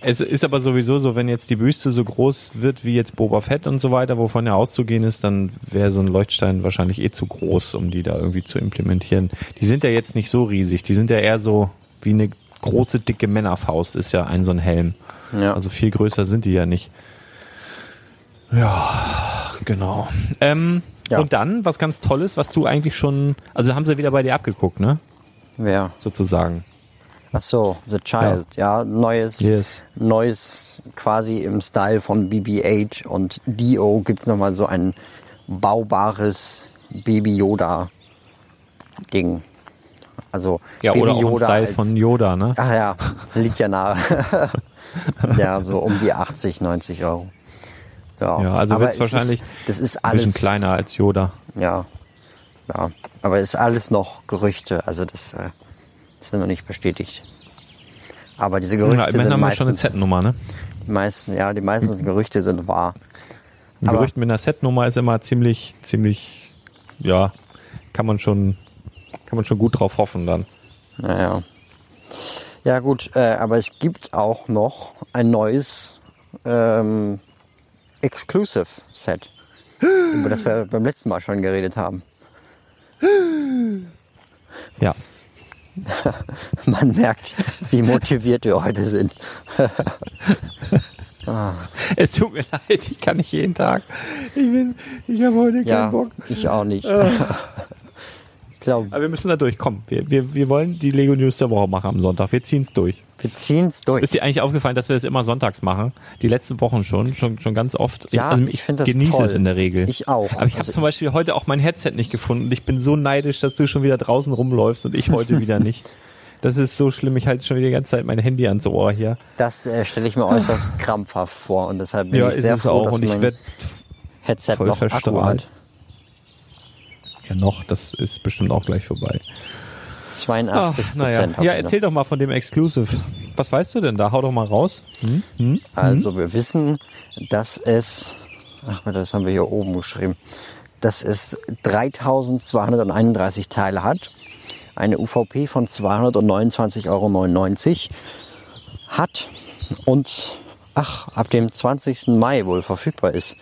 Es ist aber sowieso so, wenn jetzt die Büste so groß wird wie jetzt Boba Fett und so weiter, wovon ja auszugehen ist, dann wäre so ein Leuchtstein wahrscheinlich eh zu groß, um die da irgendwie zu implementieren. Die sind ja jetzt nicht so riesig, die sind ja eher so wie eine große, dicke Männerfaust ist ja ein so ein Helm. Ja. Also viel größer sind die ja nicht. Ja, genau. Ähm, Ja. Und dann, was ganz Tolles, was du eigentlich schon, also haben sie wieder bei dir abgeguckt, ne? Wer? Sozusagen. Ach so, The Child. Ja, neues, Yes. neues quasi im Style von BB-8 und Dio gibt's noch nochmal so ein baubares Baby Yoda Ding. Also Ja, Baby oder auch im Yoda Style als- von Yoda, ne? Ach ja, liegt ja nahe. <laughs> ja, so um die 80, 90 Euro. Ja, Ja, also wird's es wahrscheinlich Ist, das ist Ein bisschen alles kleiner als Yoda. Ja, ja, aber ist alles noch Gerüchte. Also das äh, ist ja noch nicht bestätigt. Aber diese Gerüchte Ja, sind haben wir schon eine meistens, Z-Nummer, ne? die meisten, ja, die meisten Gerüchte sind wahr. Ein Aber- Gerücht mit einer Set-Nummer ist immer ziemlich, ziemlich, ja, kann man schon, kann man schon gut drauf hoffen dann. Naja. Ja gut, äh, aber es gibt auch noch ein neues ähm, Exclusive Set, <gasps> über das wir beim letzten Mal schon geredet haben. Ja. <laughs> Man merkt, wie motiviert wir heute sind. <laughs> Es tut mir leid, ich kann nicht jeden Tag. Ich bin, ich habe heute keinen Ja, Bock. ich auch nicht. <laughs> ich glaube, Aber wir müssen da durchkommen. Wir, wir, wir wollen die Lego News der Woche machen am Sonntag. Wir ziehen es durch. wir ziehen es durch. Ist dir eigentlich aufgefallen, dass wir es immer sonntags machen? Die letzten Wochen schon, schon, schon ganz oft. Ja, also ich find das genieße toll. es in der Regel. Ich auch. Aber ich habe Also zum Beispiel heute auch mein Headset nicht gefunden. Und ich bin so neidisch, dass du schon wieder draußen rumläufst und ich heute wieder nicht. <laughs> Das ist so schlimm. Ich halte schon wieder die ganze Zeit mein Handy ans Ohr hier. Das äh, stelle ich mir äußerst krampfhaft vor und deshalb bin Ja, ich sehr froh, auch. dass Und ich mein Headset noch Akku verstrahlt. hat. Ja noch, das ist bestimmt auch gleich vorbei. 82 Ach, naja. Prozent. Ja, erzähl doch mal von dem Exclusive. Was weißt du denn da? Hau doch mal raus. Hm? Also wir wissen, dass es, ach, das haben wir hier oben geschrieben, dass es 3231 Teile hat, eine UVP von 229,99 Euro hat und ach, ab dem 20. Mai wohl verfügbar ist.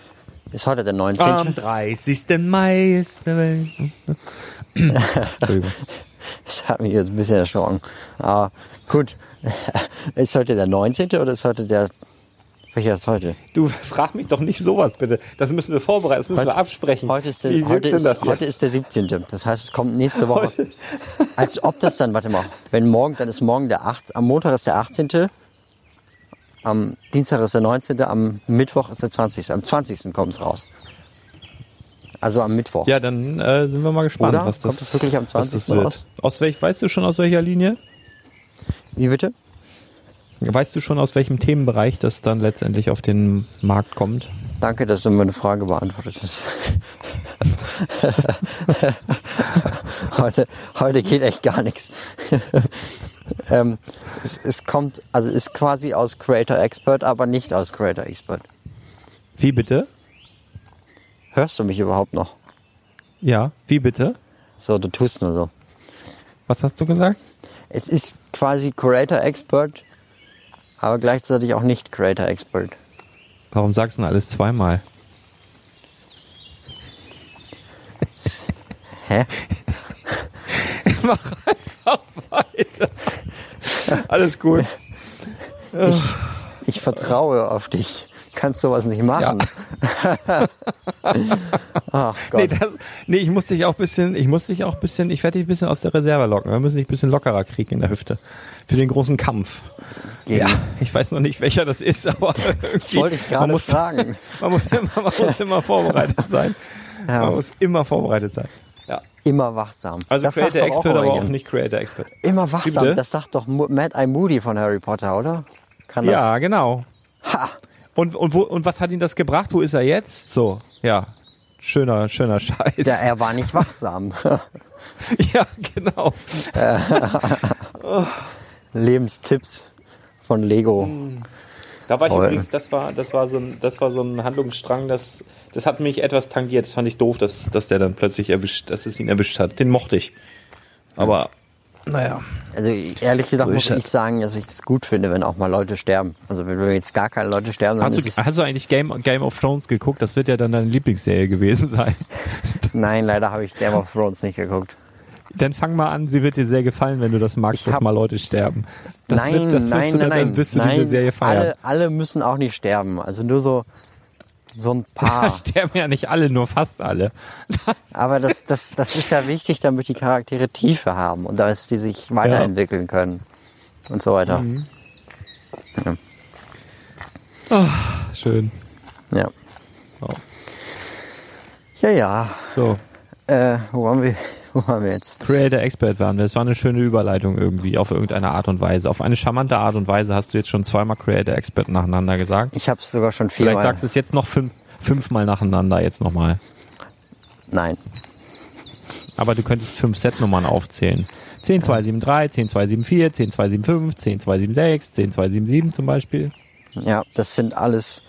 Ist heute der 19. Am 30. Mai ist der Welt. <laughs> Entschuldigung. Das hat mich jetzt ein bisschen erschrocken. Aber gut, <laughs> ist heute der 19. oder ist heute der, welcher ist heute? Du frag mich doch nicht sowas bitte. Das müssen wir vorbereiten, das müssen Heute- wir absprechen. Heute ist, der, Wie heute, ist, das heute jetzt? ist der 17. Das heißt, es kommt nächste Woche. Heute- Als ob das dann, warte mal, wenn morgen, dann ist morgen der 8. Am Montag ist der 18. Am Dienstag ist der 19. Am Mittwoch ist der 20. Am 20. kommt es raus. Also am Mittwoch. Ja, dann äh, sind wir mal gespannt, Oder? was das, Kommt das wirklich am was das 20. wird. raus? Aus welch, weißt du schon aus welcher Linie? Wie bitte? Weißt du schon aus welchem Themenbereich das dann letztendlich auf den Markt kommt? Danke, dass du meine Frage beantwortet hast. <laughs> heute, heute geht echt gar nichts. <laughs> ähm, es, es kommt, also ist quasi aus Creator Expert, aber nicht aus Creator Expert. Wie bitte? Hörst du mich überhaupt noch? Ja, wie bitte? So, du tust nur so. Was hast du gesagt? Es ist quasi Creator Expert, aber gleichzeitig auch nicht Creator Expert. Warum sagst du denn alles zweimal? Hä? <laughs> Mach einfach weiter. Alles gut. Ich, ich vertraue auf dich. Kannst sowas nicht machen. <laughs> Ach Gott. Nee, das, nee, ich muss dich auch bisschen, ich muss dich auch bisschen, ich werde dich ein bisschen aus der Reserve locken. Wir müssen dich ein bisschen lockerer kriegen in der Hüfte. Für den großen Kampf. Gegen- Ja, ich weiß noch nicht, welcher das ist, aber irgendwie, wollte ich gerade man muss, fragen. <laughs> Man muss, immer, man muss immer vorbereitet sein. Ja. Man muss immer vorbereitet sein. Ja. Immer wachsam. Also das Creator Expert, aber auch nicht Creator Expert. Immer wachsam. bitte? Das sagt doch Mad Eye Moody von Harry Potter, oder? Kann das? Ja, genau. Ha! Und, und, wo, und was hat ihn das gebracht? Wo ist er jetzt? So, ja. Schöner, schöner Scheiß. Ja, er war nicht wachsam. <laughs> ja genau. <laughs> Lebenstipps von Lego. Da war ich Toll. übrigens, das war, das war so ein, das war so ein Handlungsstrang, das, das hat mich etwas tangiert. Das fand ich doof, dass, dass der dann plötzlich erwischt, dass es ihn erwischt hat. Den mochte ich. Aber, naja. Also ehrlich gesagt So muss ich sagen, dass ich das gut finde, wenn auch mal Leute sterben. Also wenn jetzt gar keine Leute sterben, dann Hast ist du, hast du eigentlich Game, Game of Thrones geguckt? Das wird ja dann deine Lieblingsserie gewesen sein. <laughs> Nein, leider habe ich Game of Thrones nicht geguckt. Dann fang mal an, sie wird dir sehr gefallen, wenn du das magst, dass mal Leute sterben. Das nein, wird, das wirst nein, du nein, dann, nein. wirst du nein, diese Serie feiern. Alle, alle müssen auch nicht sterben. Also nur so, so ein paar. sterben ja nicht alle, nur fast alle. Aber das, das, das ist ja wichtig, damit die Charaktere Tiefe haben und dass die sich weiterentwickeln können und so weiter. Mhm. Schön. Ja. Oh. Ja, ja. So, Äh, wo waren wir? <laughs> Wo waren wir jetzt? Creator Expert waren wir. Das war eine schöne Überleitung irgendwie, auf irgendeine Art und Weise. Auf eine charmante Art und Weise hast du jetzt schon zweimal Creator Expert nacheinander gesagt. Ich habe es sogar schon Vielleicht viermal. sagst du es jetzt noch fünf, fünfmal nacheinander, jetzt nochmal. Nein. Aber du könntest fünf Setnummern aufzählen. 10273, 10274, 10275, 10276, 10277 zum Beispiel. Ja, das sind alles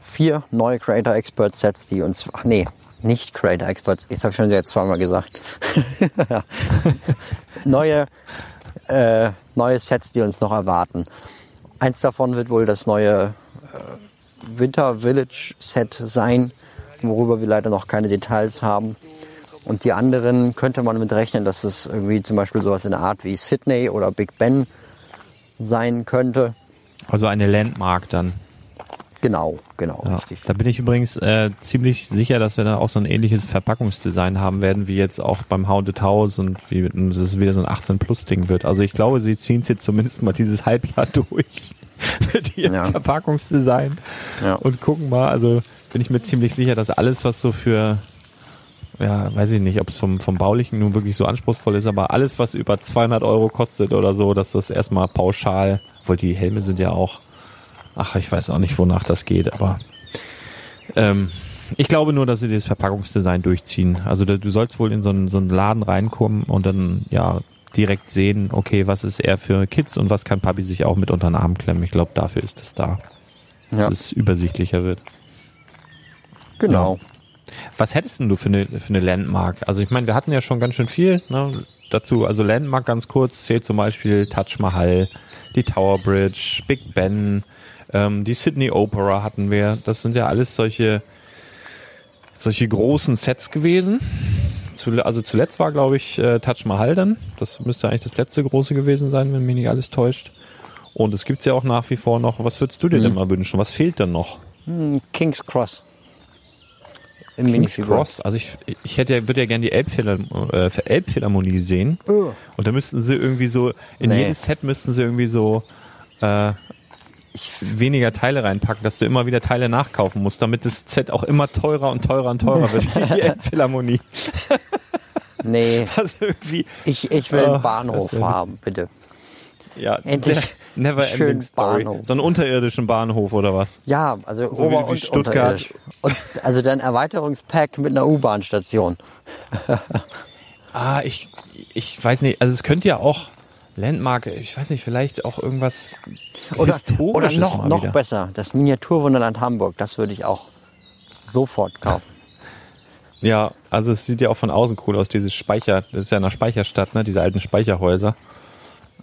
vier neue Creator Expert Sets, die uns. Ach nee, nicht Creator Experts. Ich habe schon jetzt zweimal gesagt. <laughs> neue, äh, neue Sets, die uns noch erwarten. Eins davon wird wohl das neue äh, Winter Village Set sein, worüber wir leider noch keine Details haben. Und die anderen könnte man mit rechnen, dass es irgendwie zum Beispiel sowas in der Art wie Sydney oder Big Ben sein könnte. Also eine Landmark dann. Genau, genau, Ja. richtig. Da bin ich übrigens äh, ziemlich sicher, dass wir dann auch so ein ähnliches Verpackungsdesign haben werden, wie jetzt auch beim Haunted House und wie dass es wieder so ein 18-Plus-Ding wird. Also ich glaube, sie ziehen es jetzt zumindest mal dieses Halbjahr <laughs> durch mit ihrem Ja. Verpackungsdesign Ja. und gucken mal. Also bin ich mir ziemlich sicher, dass alles, was so für ja, weiß ich nicht, ob es vom, vom Baulichen nun wirklich so anspruchsvoll ist, aber alles, was über 200 Euro kostet oder so, dass das erstmal pauschal, obwohl die Helme sind ja auch, ach, ich weiß auch nicht, wonach das geht, aber ähm, ich glaube nur, dass sie das Verpackungsdesign durchziehen. Also du sollst wohl in so einen, so einen Laden reinkommen und dann ja direkt sehen, okay, was ist eher für Kids und was kann Papi sich auch mit unter den Arm klemmen. Ich glaube, dafür ist es da, dass Ja. es übersichtlicher wird. Genau. Was hättest denn du für eine, für eine Landmark? Also ich meine, wir hatten ja schon ganz schön viel ne, dazu. Also Landmark ganz kurz zählt zum Beispiel Taj Mahal, die Tower Bridge, Big Ben, ähm, die Sydney Opera hatten wir. Das sind ja alles solche, solche großen Sets gewesen. Zu, also zuletzt war, glaube ich, äh, Taj Mahal dann. Das müsste eigentlich das letzte große gewesen sein, wenn mich nicht alles täuscht. Und es gibt's ja auch nach wie vor noch. Was würdest du dir denn mal wünschen? Was fehlt denn noch? Hm, King's Cross. Im King's. Cross. Also ich, ich hätte ja, würde ja gerne die äh, Elbphilharmonie sehen. Und da müssten sie irgendwie so, in Nee. jedes Set müssten sie irgendwie so, äh, weniger Teile reinpacken, dass du immer wieder Teile nachkaufen musst, damit das Set auch immer teurer und teurer und teurer wird, wie die <laughs> Elbphilharmonie. Nee, <laughs> ich, ich will Oh, einen Bahnhof das wär haben, bitte. ja, Endlich der never schön ending story. Bahnhof. So einen unterirdischen Bahnhof oder was? Ja, also So wie- Ober- wie und Stuttgart. Und also dann Erweiterungspack mit einer U-Bahn-Station. <laughs> Ah, ich, ich weiß nicht, also es könnte ja auch Landmark, ich weiß nicht, vielleicht auch irgendwas Oder, oder Historisches noch, mal noch wieder. besser, das Miniaturwunderland Hamburg, das würde ich auch sofort kaufen. Ja, also es sieht ja auch von außen cool aus, dieses Speicher, das ist ja eine Speicherstadt, ne, diese alten Speicherhäuser.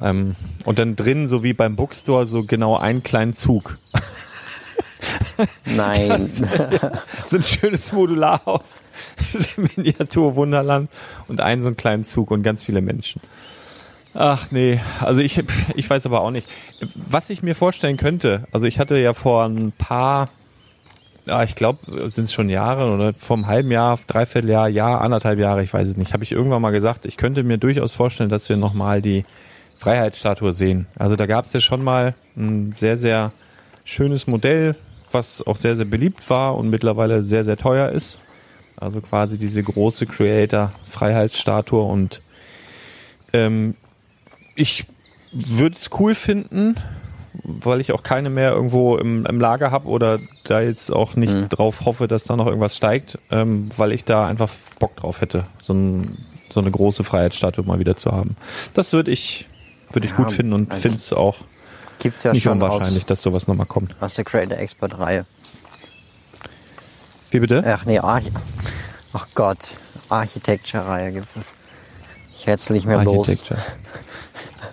Ähm, und dann drin, so wie beim Bookstore, so genau einen kleinen Zug. <laughs> Nein, <laughs> So ein schönes Modularhaus, <laughs> Miniatur-Wunderland und einen so einen kleinen Zug und ganz viele Menschen. Ach nee, also ich, ich weiß aber auch nicht. Was ich mir vorstellen könnte, also ich hatte ja vor ein paar, ja, ich glaube, sind es schon Jahre oder vor einem halben Jahr, dreiviertel Jahr, Jahr, anderthalb Jahre, ich weiß es nicht, habe ich irgendwann mal gesagt, ich könnte mir durchaus vorstellen, dass wir nochmal die Freiheitsstatue sehen. Also da gab es ja schon mal ein sehr, sehr schönes Modell, was auch sehr, sehr beliebt war und mittlerweile sehr, sehr teuer ist. Also quasi diese große Creator-Freiheitsstatue und ähm, ich würde es cool finden, weil ich auch keine mehr irgendwo im, im Lager habe oder da jetzt auch nicht drauf hoffe, dass da noch irgendwas steigt, ähm, weil ich da einfach Bock drauf hätte, so, ein, so eine große Freiheitsstatue mal wieder zu haben. Das würde ich, würde ich Ja, gut finden und also finde es auch gibt's ja nicht schon unwahrscheinlich, aus, dass sowas nochmal kommt. aus der Creator Expert Reihe. Wie bitte? Ach nee, Arch Ach Gott, Architecture Reihe gibt's das. Ich werd's nicht mehr los.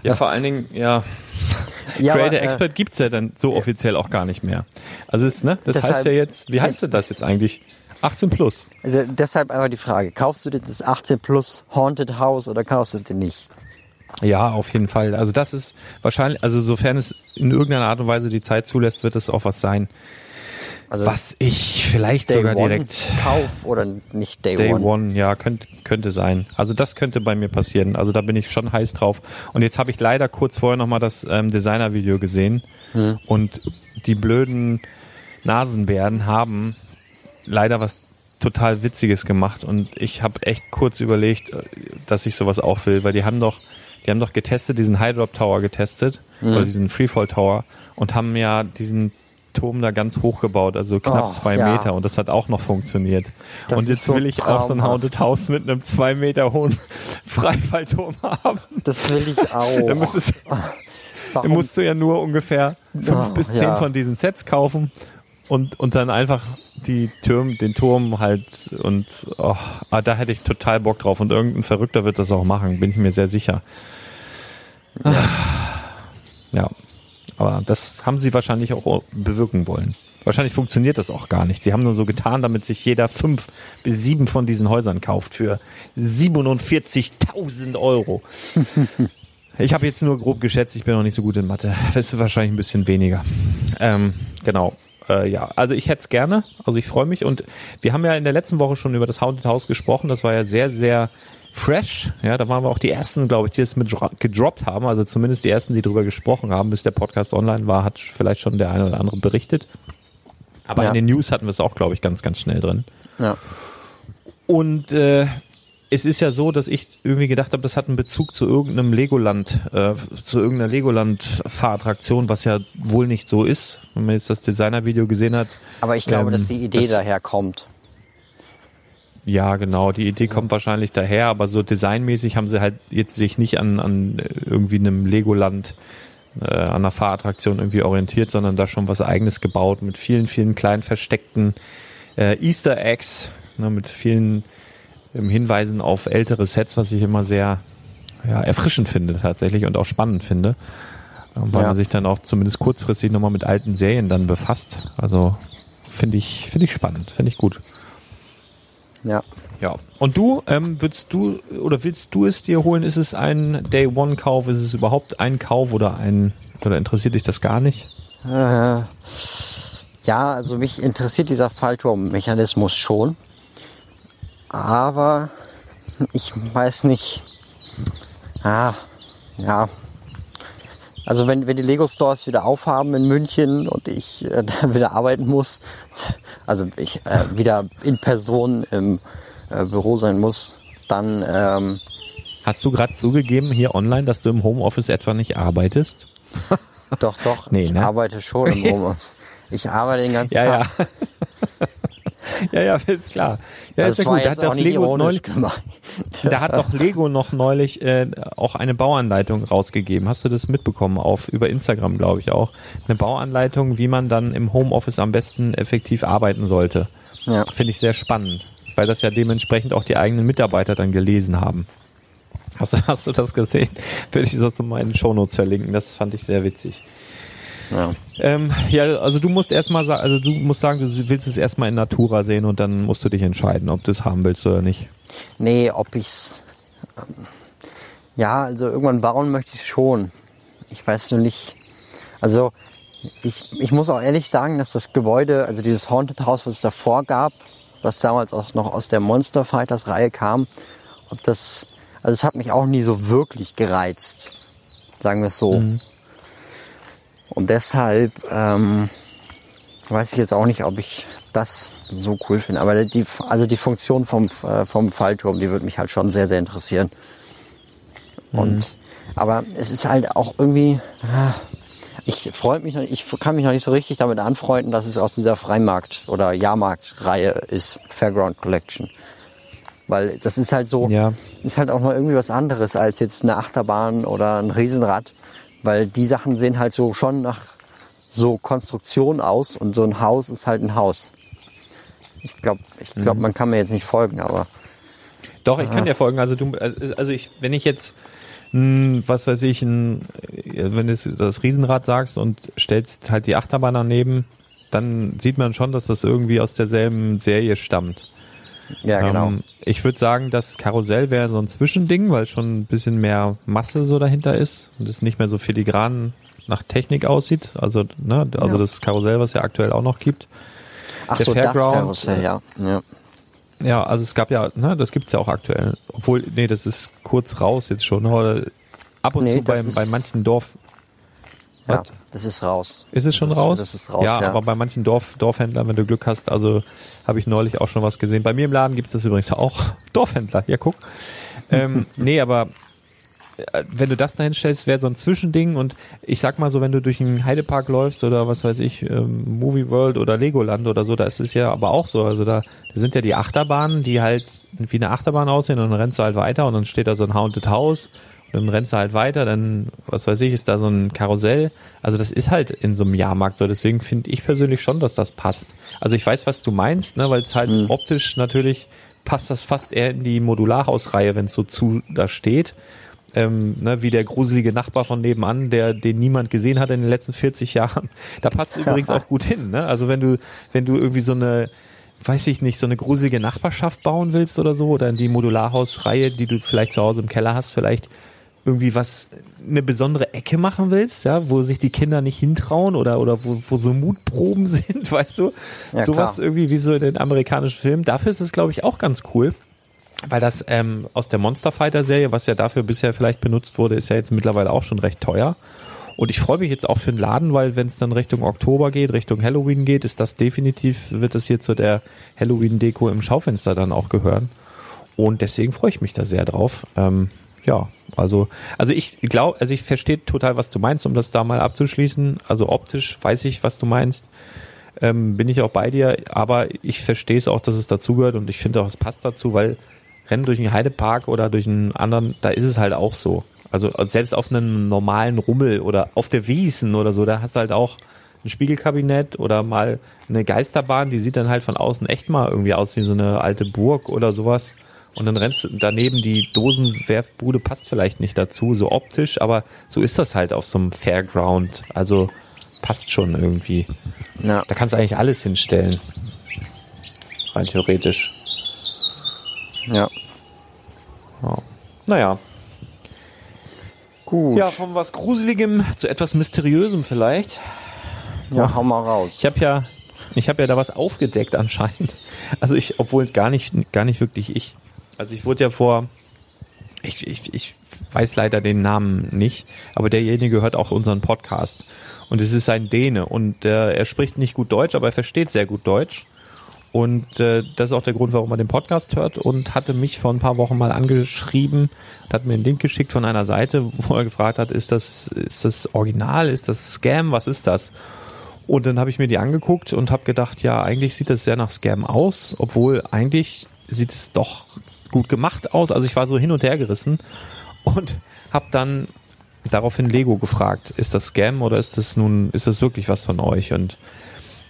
Ja, vor allen Dingen, ja, <laughs> Ja, Creator aber, äh, Expert gibt's ja dann so offiziell auch gar nicht mehr. Also ist, ne, das Deshalb- heißt ja jetzt, wie heißt denn das jetzt eigentlich? 18 plus. Also deshalb aber die Frage, kaufst du dir das 18 plus Haunted House oder kaufst du es dir nicht? Ja, auf jeden Fall. Also das ist wahrscheinlich, also sofern es in irgendeiner Art und Weise die Zeit zulässt, wird es auch was sein, Also was ich vielleicht Day sogar direkt Kauf oder nicht Day, Day One? One, ja, könnte könnte sein. Also das könnte bei mir passieren. Also da bin ich schon heiß drauf. Und jetzt habe ich leider kurz vorher nochmal das ähm, Designer-Video gesehen Hm. und die blöden Nasenbären haben leider was total Witziges gemacht und ich habe echt kurz überlegt, äh, dass ich sowas auch will, weil die haben doch, die haben doch getestet, diesen High Drop Tower getestet Hm. oder diesen Freefall Tower und haben ja diesen Turm da ganz hoch gebaut, also knapp Oh, zwei ja. Meter und das hat auch noch funktioniert. Das und jetzt so will ich auch so ein traumhaft. Haunted House mit einem zwei Meter hohen <laughs> Freifallturm haben. Das will ich <laughs> auch. Dann müsstest, Warum? musst du ja nur ungefähr fünf Oh, bis zehn ja. von diesen Sets kaufen und, und dann einfach die Türm, den Turm halt und oh, ah, da hätte ich total Bock drauf und irgendein Verrückter wird das auch machen, bin ich mir sehr sicher. Ja, aber das haben sie wahrscheinlich auch bewirken wollen. Wahrscheinlich funktioniert das auch gar nicht. Sie haben nur so getan, damit sich jeder fünf bis sieben von diesen Häusern kauft für 47.000 Euro. <laughs> Ich habe jetzt nur grob geschätzt, ich bin noch nicht so gut in Mathe. Das ist wahrscheinlich ein bisschen weniger. Ähm, genau. Äh, ja, also ich hätte es gerne. Also ich freue mich. Und wir haben ja in der letzten Woche schon über das Haunted House gesprochen. Das war ja sehr, sehr fresh. Ja, da waren wir auch die ersten, glaube ich, die es mit dro- gedroppt haben. Also zumindest die ersten, die drüber gesprochen haben, bis der Podcast online war, hat vielleicht schon der eine oder andere berichtet. Aber Ja. in den News hatten wir es auch, glaube ich, ganz, ganz schnell drin. Ja. Und äh, es ist ja so, dass ich irgendwie gedacht habe, das hat einen Bezug zu irgendeinem Legoland, äh, zu irgendeiner Legoland-Fahrattraktion, was ja wohl nicht so ist, wenn man jetzt das Designer-Video gesehen hat. Aber ich glaube, Ähm, dass die Idee das- daher kommt. Ja, genau, die Idee kommt wahrscheinlich daher, aber so designmäßig haben sie halt jetzt sich nicht an, an irgendwie einem Legoland, äh, an einer Fahrattraktion irgendwie orientiert, sondern da schon was eigenes gebaut mit vielen, vielen kleinen versteckten äh, Easter Eggs, ne, mit vielen ähm, Hinweisen auf ältere Sets, was ich immer sehr ja, erfrischend finde tatsächlich und auch spannend finde, ähm, weil Ja. man sich dann auch zumindest kurzfristig nochmal mit alten Serien dann befasst. Also finde ich, finde ich spannend, finde ich gut. Ja. Ja. Und du, ähm, würdest du oder willst du es dir holen? Ist es ein Day One Kauf? Ist es überhaupt ein Kauf oder ein oder interessiert dich das gar nicht? Äh, ja, also mich interessiert dieser Fallturmmechanismus schon. Aber ich weiß nicht. Ah, ja. Also wenn, wenn die Lego Stores wieder aufhaben in München und ich äh, <laughs> da wieder arbeiten muss, <laughs> also ich äh, wieder in Person im äh, Büro sein muss, dann ähm, Hast du gerade zugegeben hier online, dass du im Homeoffice etwa nicht arbeitest? <laughs> doch, doch, Nee, ich ne? arbeite schon im Homeoffice. Ich arbeite den ganzen Ja, Tag. ja. <laughs> ja, ja, ist klar. Ja, das ist ja war gut. Da hat auch Lego ironisch neulich, <laughs> da hat doch Lego noch neulich äh, auch eine Bauanleitung rausgegeben. Hast du das mitbekommen? Auf über Instagram, glaube ich auch. Eine Bauanleitung, wie man dann im Homeoffice am besten effektiv arbeiten sollte. Ja. Finde ich sehr spannend, weil das ja dementsprechend auch die eigenen Mitarbeiter dann gelesen haben. Hast du, hast du das gesehen? <laughs> Würde ich sonst in meinen Shownotes verlinken. Das fand ich sehr witzig. Ja. Ähm, ja, also du musst erstmal sagen, also du musst sagen, du willst es erstmal in Natura sehen und dann musst du dich entscheiden, ob du es haben willst oder nicht. Nee, ob ich's. Ähm, ja, also irgendwann bauen möchte ich schon. Ich weiß nur nicht. Also ich, ich muss auch ehrlich sagen, dass das Gebäude, also dieses Haunted House, was es davor gab, was damals auch noch aus der Monster Fighters Reihe kam, ob das, also es hat mich auch nie so wirklich gereizt. Sagen wir es so. Und deshalb ähm, weiß ich jetzt auch nicht, ob ich das so cool finde. Aber die, also die Funktion vom, äh, vom Fallturm, die würde mich halt schon sehr, sehr interessieren. Und, aber es ist halt auch irgendwie, ah, ich freue mich noch, ich kann mich noch nicht so richtig damit anfreunden, dass es aus dieser Freimarkt- oder Jahrmarktreihe ist, Fairground Collection. Weil das ist halt so, Ja. ist halt auch noch irgendwie was anderes als jetzt eine Achterbahn oder ein Riesenrad. Weil die Sachen sehen halt so schon nach so Konstruktion aus und so ein Haus ist halt ein Haus. Ich glaube, ich glaub, man kann mir jetzt nicht folgen, aber Doch, ich kann dir folgen. Also du, also ich, wenn ich jetzt, mh, was weiß ich, ein, wenn du das Riesenrad sagst und stellst halt die Achterbahn daneben, dann sieht man schon, dass das irgendwie aus derselben Serie stammt. Ja, genau. Ähm, ich würde sagen, das Karussell wäre so ein Zwischending, weil schon ein bisschen mehr Masse so dahinter ist und es nicht mehr so filigran nach Technik aussieht. Also, ne, also Ja. das Karussell, was ja aktuell auch noch gibt. Ach der so, das Fairground, Karussell, ja. ja. Ja, also es gab ja, ne, das gibt's ja auch aktuell. Obwohl, nee, das ist kurz raus jetzt schon. Oder ab und Nee, zu bei, das bei manchen Dorf. Ja, Was? das ist raus. Ist es schon das raus? Das ist raus, ja, ja. aber bei manchen Dorf, Dorfhändlern, wenn du Glück hast, also habe ich neulich auch schon was gesehen. Bei mir im Laden gibt es das übrigens auch. <laughs> Dorfhändler, ja guck. ähm, <laughs> nee, aber äh, wenn du das dahin stellst, wäre so ein Zwischending und ich sag mal so, wenn du durch einen Heidepark läufst oder was weiß ich, ähm, Movie World oder Legoland oder so, da ist es ja aber auch so. Also da, da sind ja die Achterbahnen, die halt wie eine Achterbahn aussehen und dann rennst du halt weiter und dann steht da so ein Haunted House dann rennst du halt weiter, dann, was weiß ich, ist da so ein Karussell. Also das ist halt in so einem Jahrmarkt so. Deswegen finde ich persönlich schon, dass das passt. Also ich weiß, was du meinst, ne, weil es halt optisch natürlich passt das fast eher in die Modularhausreihe, wenn es so zu da steht. Ähm, ne, wie der gruselige Nachbar von nebenan, der den niemand gesehen hat in den letzten 40 Jahren. Da passt es <laughs> übrigens auch gut hin. Ne? Also wenn du, wenn du irgendwie so eine, weiß ich nicht, so eine gruselige Nachbarschaft bauen willst oder so, oder in die Modularhausreihe, die du vielleicht zu Hause im Keller hast, vielleicht irgendwie was, eine besondere Ecke machen willst, ja, wo sich die Kinder nicht hintrauen oder, oder wo, wo so Mutproben <laughs> sind, weißt du? Ja, Sowas klar. irgendwie wie so in den amerikanischen Filmen. Dafür ist es, glaube ich, auch ganz cool. Weil das ähm, aus der Monster Fighter Serie, was ja dafür bisher vielleicht benutzt wurde, ist ja jetzt mittlerweile auch schon recht teuer. Und ich freue mich jetzt auch für den Laden, weil wenn es dann Richtung Oktober geht, Richtung Halloween geht, ist das definitiv, wird es hier zu der Halloween-Deko im Schaufenster dann auch gehören. Und deswegen freue ich mich da sehr drauf. Ähm, ja, also, also ich glaube, also ich verstehe total, was du meinst, um das da mal abzuschließen. Also optisch weiß ich, was du meinst. Ähm, bin ich auch bei dir, aber ich verstehe es auch, dass es dazugehört und ich finde auch, es passt dazu, weil Rennen durch einen Heidepark oder durch einen anderen, da ist es halt auch so. Also selbst auf einem normalen Rummel oder auf der Wiesen oder so, da hast du halt auch ein Spiegelkabinett oder mal eine Geisterbahn, die sieht dann halt von außen echt mal irgendwie aus wie so eine alte Burg oder sowas. Und dann rennst du daneben, die Dosenwerfbude passt vielleicht nicht dazu, so optisch, aber so ist das halt auf so einem Fairground. Also passt schon irgendwie. Ja. Da kannst du eigentlich alles hinstellen. Rein theoretisch. ja. Naja. Gut. Ja, von was Gruseligem zu etwas Mysteriösem vielleicht. ja, hau mal raus. Ich habe ja, ich habe ja da was aufgedeckt anscheinend. Also ich, obwohl gar nicht, gar nicht wirklich ich. Also ich wurde ja vor, ich, ich, ich weiß leider den Namen nicht, aber derjenige hört auch unseren Podcast. Und es ist ein Däne und äh, er spricht nicht gut Deutsch, aber er versteht sehr gut Deutsch. Und äh, das ist auch der Grund, warum er den Podcast hört und hatte mich vor ein paar Wochen mal angeschrieben hat mir einen Link geschickt von einer Seite, wo er gefragt hat, ist das, ist das Original, ist das Scam, was ist das? Und dann habe ich mir die angeguckt und habe gedacht, ja, eigentlich sieht das sehr nach Scam aus, obwohl eigentlich sieht es doch gut gemacht aus. Also ich war so hin und her gerissen und habe dann daraufhin Lego gefragt, ist das Scam oder ist das nun, ist das wirklich was von euch? Und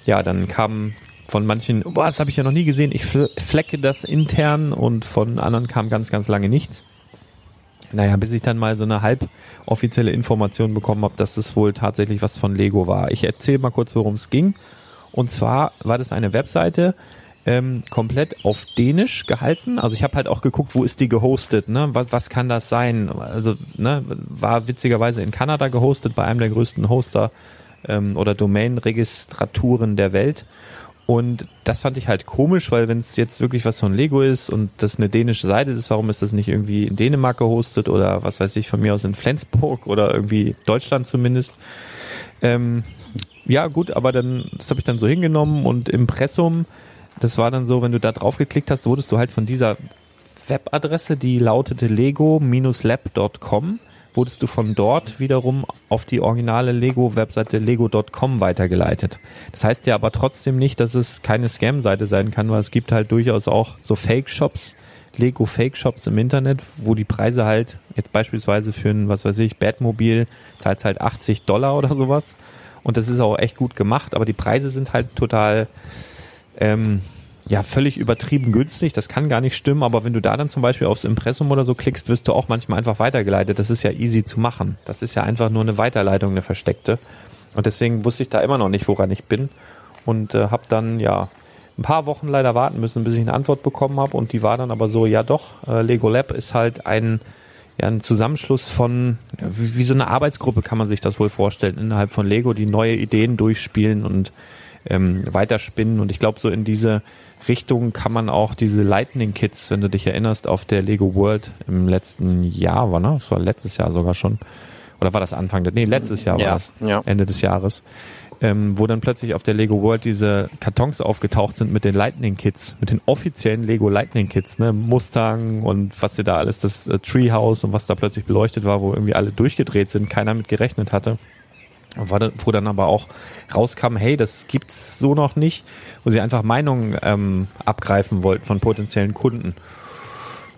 ja, dann kam von manchen, boah, das habe ich ja noch nie gesehen, ich flecke das intern und von anderen kam ganz, ganz lange nichts. Naja, bis ich dann mal so eine halb offizielle Information bekommen habe, dass das wohl tatsächlich was von Lego war. Ich erzähle mal kurz, worum es ging. Und zwar war das eine Webseite, ähm, komplett auf Dänisch gehalten. Also ich habe halt auch geguckt, wo ist die gehostet, ne? Was, was kann das sein? Also, ne, war witzigerweise in Kanada gehostet, bei einem der größten Hoster ähm, oder Domain-Registraturen der Welt. Und das fand ich halt komisch, weil wenn es jetzt wirklich was von Lego ist und das eine dänische Seite ist, warum ist das nicht irgendwie in Dänemark gehostet oder was weiß ich von mir aus in Flensburg oder irgendwie Deutschland zumindest? Ähm, ja, gut, aber dann, das habe ich dann so hingenommen und Impressum, das war dann so, wenn du da drauf geklickt hast, wurdest du halt von dieser Webadresse, die lautete lego-lab.com, wurdest du von dort wiederum auf die originale Lego-Webseite lego.com weitergeleitet. Das heißt ja aber trotzdem nicht, dass es keine Scam-Seite sein kann, weil es gibt halt durchaus auch so Fake-Shops, Lego-Fake-Shops im Internet, wo die Preise halt jetzt beispielsweise für ein, was weiß ich, Batmobil zahlt halt 80 Dollar oder sowas. Und das ist auch echt gut gemacht, aber die Preise sind halt total ähm, ja völlig übertrieben günstig. Das kann gar nicht stimmen, aber wenn du da dann zum Beispiel aufs Impressum oder so klickst, wirst du auch manchmal einfach weitergeleitet. Das ist ja easy zu machen. Das ist ja einfach nur eine Weiterleitung, eine versteckte. Und deswegen wusste ich da immer noch nicht, woran ich bin. Und äh, habe dann ja ein paar Wochen leider warten müssen, bis ich eine Antwort bekommen habe. Und die war dann aber so, ja doch, äh, Lego Lab ist halt ein, ja, ein Zusammenschluss von, ja, wie, wie so eine Arbeitsgruppe kann man sich das wohl vorstellen, innerhalb von Lego, die neue Ideen durchspielen und ähm, weiterspinnen. Und ich glaube, so in diese Richtung kann man auch diese Lightning Kits, wenn du dich erinnerst, auf der Lego World im letzten Jahr war, ne? Das war letztes Jahr sogar schon. Oder war das Anfang? Nee, letztes Jahr ja, war es. Ja. Ende des Jahres. Ähm, wo dann plötzlich auf der Lego World diese Kartons aufgetaucht sind mit den Lightning Kits, mit den offiziellen Lego Lightning Kits, ne, Mustang und was sie da alles, das äh, Treehouse und was da plötzlich beleuchtet war, wo irgendwie alle durchgedreht sind, keiner mit gerechnet hatte wo dann aber auch rauskam, hey, das gibt's so noch nicht, wo sie einfach Meinungen ähm, abgreifen wollten von potenziellen Kunden.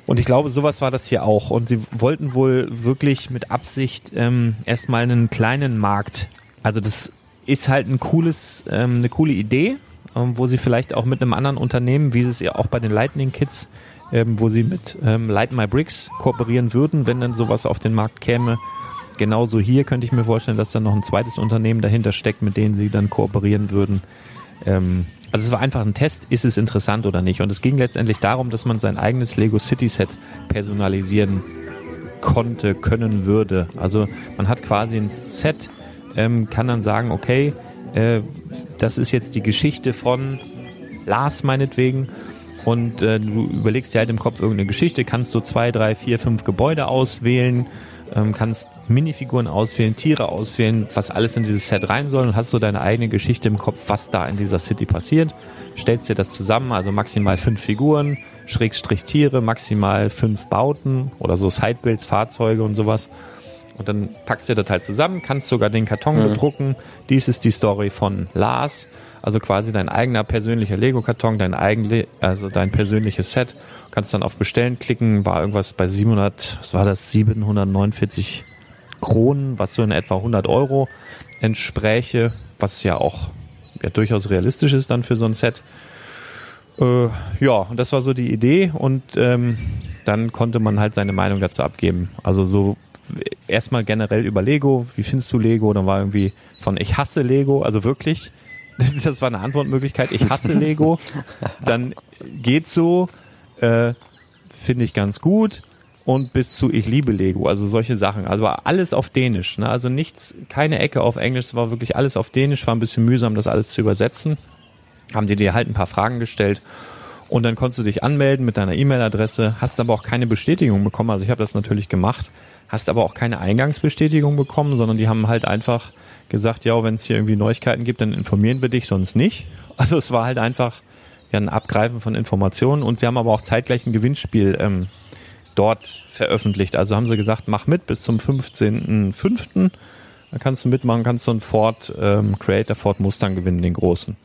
Und ich glaube, sowas war das hier auch. Und sie wollten wohl wirklich mit Absicht ähm, erstmal einen kleinen Markt. Also das ist halt ein cooles, ähm, eine coole Idee, ähm, wo sie vielleicht auch mit einem anderen Unternehmen, wie sie es ja auch bei den Lightning Kids, ähm, wo sie mit ähm, Light My Bricks kooperieren würden, wenn dann sowas auf den Markt käme, genauso hier könnte ich mir vorstellen, dass da noch ein zweites Unternehmen dahinter steckt, mit denen sie dann kooperieren würden. Ähm, also es war einfach ein Test, ist es interessant oder nicht. Und es ging letztendlich darum, dass man sein eigenes Lego City Set personalisieren konnte, können würde. Also man hat quasi ein Set, ähm, kann dann sagen, okay, äh, das ist jetzt die Geschichte von Lars meinetwegen und äh, du überlegst dir halt im Kopf irgendeine Geschichte, kannst du zwei, drei, vier, fünf Gebäude auswählen, ähm, kannst Minifiguren auswählen, Tiere auswählen, was alles in dieses Set rein soll und hast so deine eigene Geschichte im Kopf, was da in dieser City passiert. Stellst dir das zusammen, also maximal fünf Figuren, Schrägstrich Tiere, maximal fünf Bauten oder so Sidebuilds, Fahrzeuge und sowas. Und dann packst du das halt zusammen, kannst sogar den Karton mhm. bedrucken. Dies ist die Story von Lars. Also quasi dein eigener persönlicher Lego-Karton, dein eigen, also dein persönliches Set. Kannst dann auf Bestellen klicken, war irgendwas bei 700, was war das, 749 Kronen, was so in etwa 100 Euro entspräche, was ja auch ja, durchaus realistisch ist dann für so ein Set. Äh, ja, und das war so die Idee und ähm, dann konnte man halt seine Meinung dazu abgeben. Also so erstmal generell über Lego, wie findest du Lego? Dann war irgendwie von ich hasse Lego, also wirklich, <laughs> das war eine Antwortmöglichkeit, ich hasse Lego. Dann geht so, äh, finde ich ganz gut. Und bis zu ich liebe Lego, also solche Sachen. Also war alles auf Dänisch, ne? also nichts, keine Ecke auf Englisch, es war wirklich alles auf Dänisch, war ein bisschen mühsam, das alles zu übersetzen. Haben die dir halt ein paar Fragen gestellt. Und dann konntest du dich anmelden mit deiner E-Mail-Adresse, hast aber auch keine Bestätigung bekommen, also ich habe das natürlich gemacht. Hast aber auch keine Eingangsbestätigung bekommen, sondern die haben halt einfach gesagt, ja, wenn es hier irgendwie Neuigkeiten gibt, dann informieren wir dich, sonst nicht. Also es war halt einfach ja, ein Abgreifen von Informationen und sie haben aber auch zeitgleich ein Gewinnspiel ähm, dort veröffentlicht. Also haben sie gesagt, mach mit bis zum 15.05. Da kannst du mitmachen, kannst du einen Ford ähm, Creator Ford Mustang gewinnen, den großen.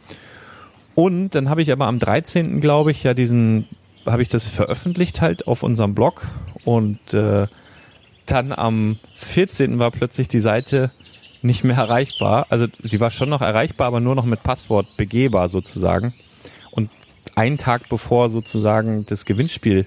Und dann habe ich aber am 13. glaube ich ja diesen habe ich das veröffentlicht halt auf unserem Blog und äh, dann am 14. war plötzlich die Seite nicht mehr erreichbar. Also sie war schon noch erreichbar, aber nur noch mit Passwort begehbar sozusagen. Und einen Tag bevor sozusagen das Gewinnspiel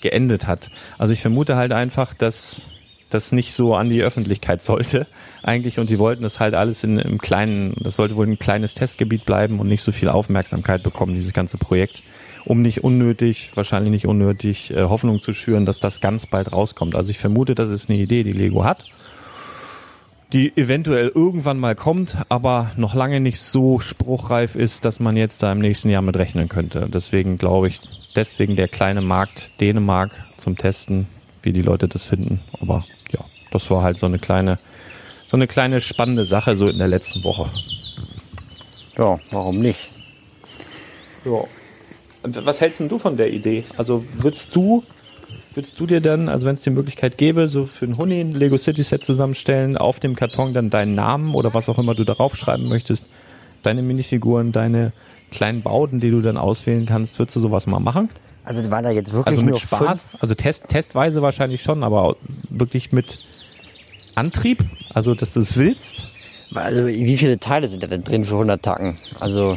geendet hat. Also ich vermute halt einfach, dass das nicht so an die Öffentlichkeit sollte <laughs> eigentlich und sie wollten das halt alles in, im kleinen, das sollte wohl ein kleines Testgebiet bleiben und nicht so viel Aufmerksamkeit bekommen, dieses ganze Projekt, um nicht unnötig, wahrscheinlich nicht unnötig, äh, Hoffnung zu schüren, dass das ganz bald rauskommt. Also ich vermute, das ist eine Idee, die Lego hat die eventuell irgendwann mal kommt, aber noch lange nicht so spruchreif ist, dass man jetzt da im nächsten Jahr mit rechnen könnte. Deswegen glaube ich, deswegen der kleine Markt Dänemark zum Testen, wie die Leute das finden. Aber ja, das war halt so eine kleine, so eine kleine spannende Sache so in der letzten Woche. Ja, warum nicht? Ja. Was hältst denn du von der Idee? Also würdest du Würdest du dir dann, also wenn es die Möglichkeit gäbe, so für einen Huni ein Lego City Set zusammenstellen, auf dem Karton dann deinen Namen oder was auch immer du darauf schreiben möchtest, deine Minifiguren, deine kleinen Bauten, die du dann auswählen kannst, würdest du sowas mal machen? Also war da jetzt wirklich also mit nur Spaß, fünf? also Test, testweise wahrscheinlich schon, aber wirklich mit Antrieb, also dass du es willst. Also wie viele Teile sind da denn drin für 100 Tacken? Also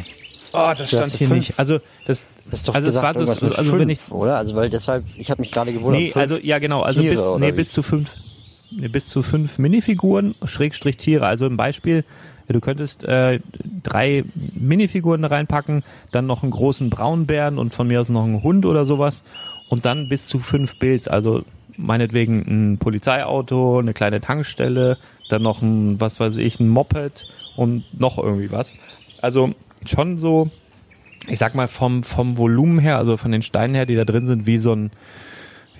Oh, das stand hier fünf. nicht. Also das, das ist doch also es gesagt, war irgendwas das, also fünf, wenn ich oder? Also weil deshalb, ich habe mich gerade gewundert. Nee, fünf also ja genau, also Tiere, bis, nee, wie? bis zu fünf, nee, bis zu fünf Minifiguren, Schrägstrich Tiere. Also ein Beispiel, du könntest äh, drei Minifiguren da reinpacken, dann noch einen großen Braunbären und von mir aus noch einen Hund oder sowas und dann bis zu fünf Builds, also meinetwegen ein Polizeiauto, eine kleine Tankstelle, dann noch ein, was weiß ich, ein Moped und noch irgendwie was. Also schon so, ich sag mal vom, vom Volumen her, also von den Steinen her, die da drin sind, wie so ein,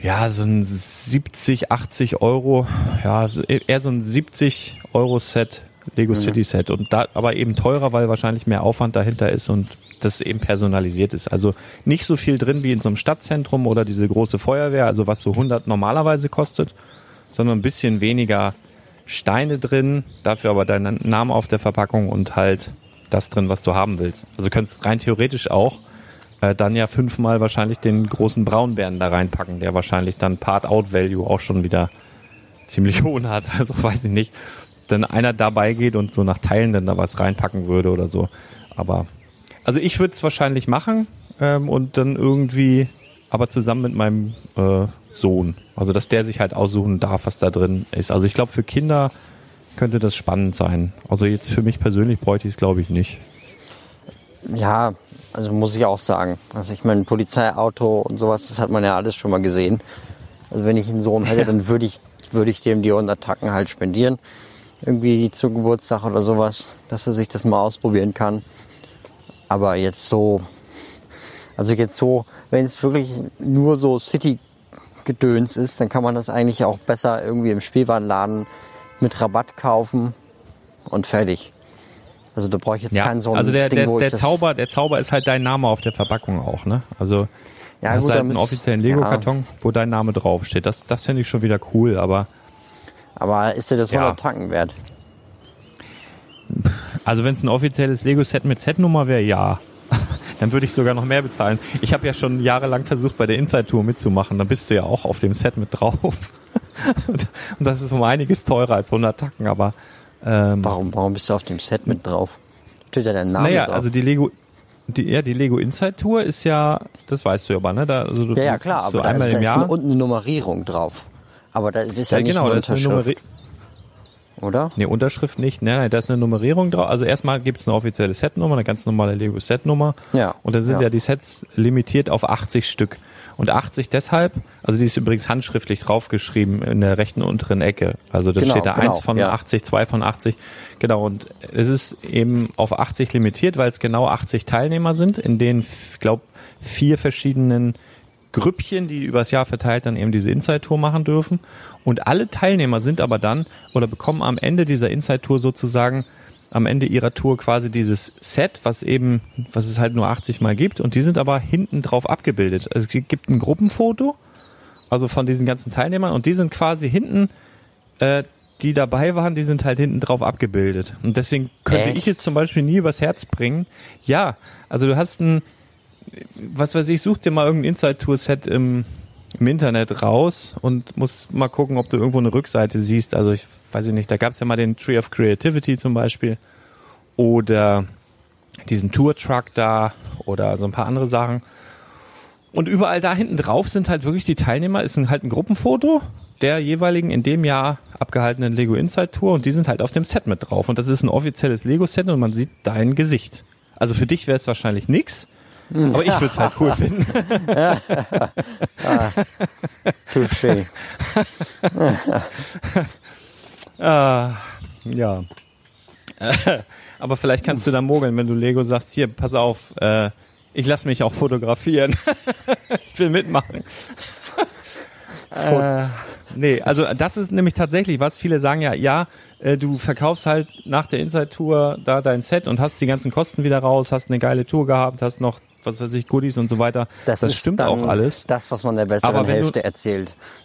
ja, so ein 70, 80 Euro, ja, eher so ein 70 Euro Set, Lego City Set und da, aber eben teurer, weil wahrscheinlich mehr Aufwand dahinter ist und das eben personalisiert ist. Also nicht so viel drin wie in so einem Stadtzentrum oder diese große Feuerwehr, also was so 100 normalerweise kostet, sondern ein bisschen weniger Steine drin, dafür aber dein Name auf der Verpackung und halt das drin, was du haben willst. Also du könntest rein theoretisch auch äh, dann ja fünfmal wahrscheinlich den großen Braunbären da reinpacken, der wahrscheinlich dann Part-Out-Value auch schon wieder ziemlich <laughs> hohen hat. Also weiß ich nicht. Dann einer dabei geht und so nach Teilen dann da was reinpacken würde oder so. Aber also ich würde es wahrscheinlich machen ähm, und dann irgendwie, aber zusammen mit meinem äh, Sohn. Also dass der sich halt aussuchen darf, was da drin ist. Also ich glaube für Kinder könnte das spannend sein. Also jetzt für mich persönlich bräuchte ich es glaube ich nicht. Ja, also muss ich auch sagen. Also ich meine, Polizeiauto und sowas, das hat man ja alles schon mal gesehen. Also wenn ich einen Sohn hätte, <laughs> dann würde ich, würde ich dem die 100 Tacken halt spendieren. Irgendwie zu Geburtstag oder sowas, dass er sich das mal ausprobieren kann. Aber jetzt so, also jetzt so, wenn es wirklich nur so City-Gedöns ist, dann kann man das eigentlich auch besser irgendwie im Spielwarenladen mit Rabatt kaufen und fertig. Also da brauche ich jetzt keinen so ein also der, Ding, der, wo der Zauber, der Zauber ist halt dein Name auf der Verpackung auch, ne? Also Ja, ja, hast gut, halt einen offiziellen Lego-Karton, wo dein Name draufsteht. Das, das finde ich schon wieder cool, aber Aber ist dir das Ja. 100 Tacken wert? also wenn es ein offizielles Lego-Set mit Set-Nummer wäre, ja. <laughs> Dann würde ich sogar noch mehr bezahlen. Ich habe ja schon jahrelang versucht, bei der Inside-Tour mitzumachen. Da bist du ja auch auf dem Set mit drauf. Und das ist um einiges teurer als 100 Tacken, aber ähm, Warum, warum bist du auf dem Set mit drauf? Steht ja dein Name naja, drauf. also die Lego, die, ja, die Lego Inside Tour ist ja, das weißt du aber, ne? Da, also du, ja, ja, klar, so aber da, einmal ist, da ist unten eine Nummerierung drauf. Aber da ist ja, ja, nicht genau, eine da Unterschrift, oder? Nee, Unterschrift nicht. Nein, nein, da ist eine Nummerierung drauf. Also erstmal gibt es eine offizielle Setnummer, eine ganz normale Lego Setnummer. Ja, Und da sind ja. ja. die Sets limitiert auf 80 Stück. Und 80 deshalb, also die ist übrigens handschriftlich draufgeschrieben in der rechten unteren Ecke. Also da Genau, steht da genau, 1 von ja. 80, 2 von 80. Genau, und es ist eben auf 80 limitiert, weil es genau 80 Teilnehmer sind, in den, ich glaube, vier verschiedenen Grüppchen, die übers Jahr verteilt dann eben diese Inside-Tour machen dürfen. Und alle Teilnehmer sind aber dann oder bekommen am Ende dieser Inside-Tour sozusagen am Ende ihrer Tour quasi dieses Set, was eben, was es halt nur 80 Mal gibt. Und die sind aber hinten drauf abgebildet. Also es gibt ein Gruppenfoto, also von diesen ganzen Teilnehmern. Und die sind quasi hinten, äh, die dabei waren, die sind halt hinten drauf abgebildet. Und deswegen könnte Echt? ich jetzt zum Beispiel nie übers Herz bringen. Ja, also du hast ein, was weiß ich, such dir mal irgendein Inside-Tour-Set im, im Internet raus und musst mal gucken, ob du irgendwo eine Rückseite siehst. Also ich weiß ich nicht, da gab es ja mal den Tree of Creativity zum Beispiel oder diesen Tour-Truck da oder so ein paar andere Sachen. Und überall da hinten drauf sind halt wirklich die Teilnehmer, ist halt ein Gruppenfoto der jeweiligen in dem Jahr abgehaltenen Lego Inside Tour und die sind halt auf dem Set mit drauf. Und das ist ein offizielles Lego-Set und man sieht dein Gesicht. Also für dich wäre es wahrscheinlich nix, aber ich würde es halt cool finden. <laughs> Touché. <laughs> Ah, ja. aber vielleicht kannst du da mogeln, wenn du Lego sagst, hier, pass auf, äh, ich lasse mich auch fotografieren. <laughs> ich will mitmachen. äh, nee, also das ist nämlich tatsächlich was. Viele sagen ja, ja, äh, du verkaufst halt nach der Inside-Tour da dein Set und hast die ganzen Kosten wieder raus, hast eine geile Tour gehabt, hast noch, was weiß ich, Goodies und so weiter. Das, ist stimmt auch alles. Das, was man der besseren Aber wenn du- Hälfte erzählt. <laughs>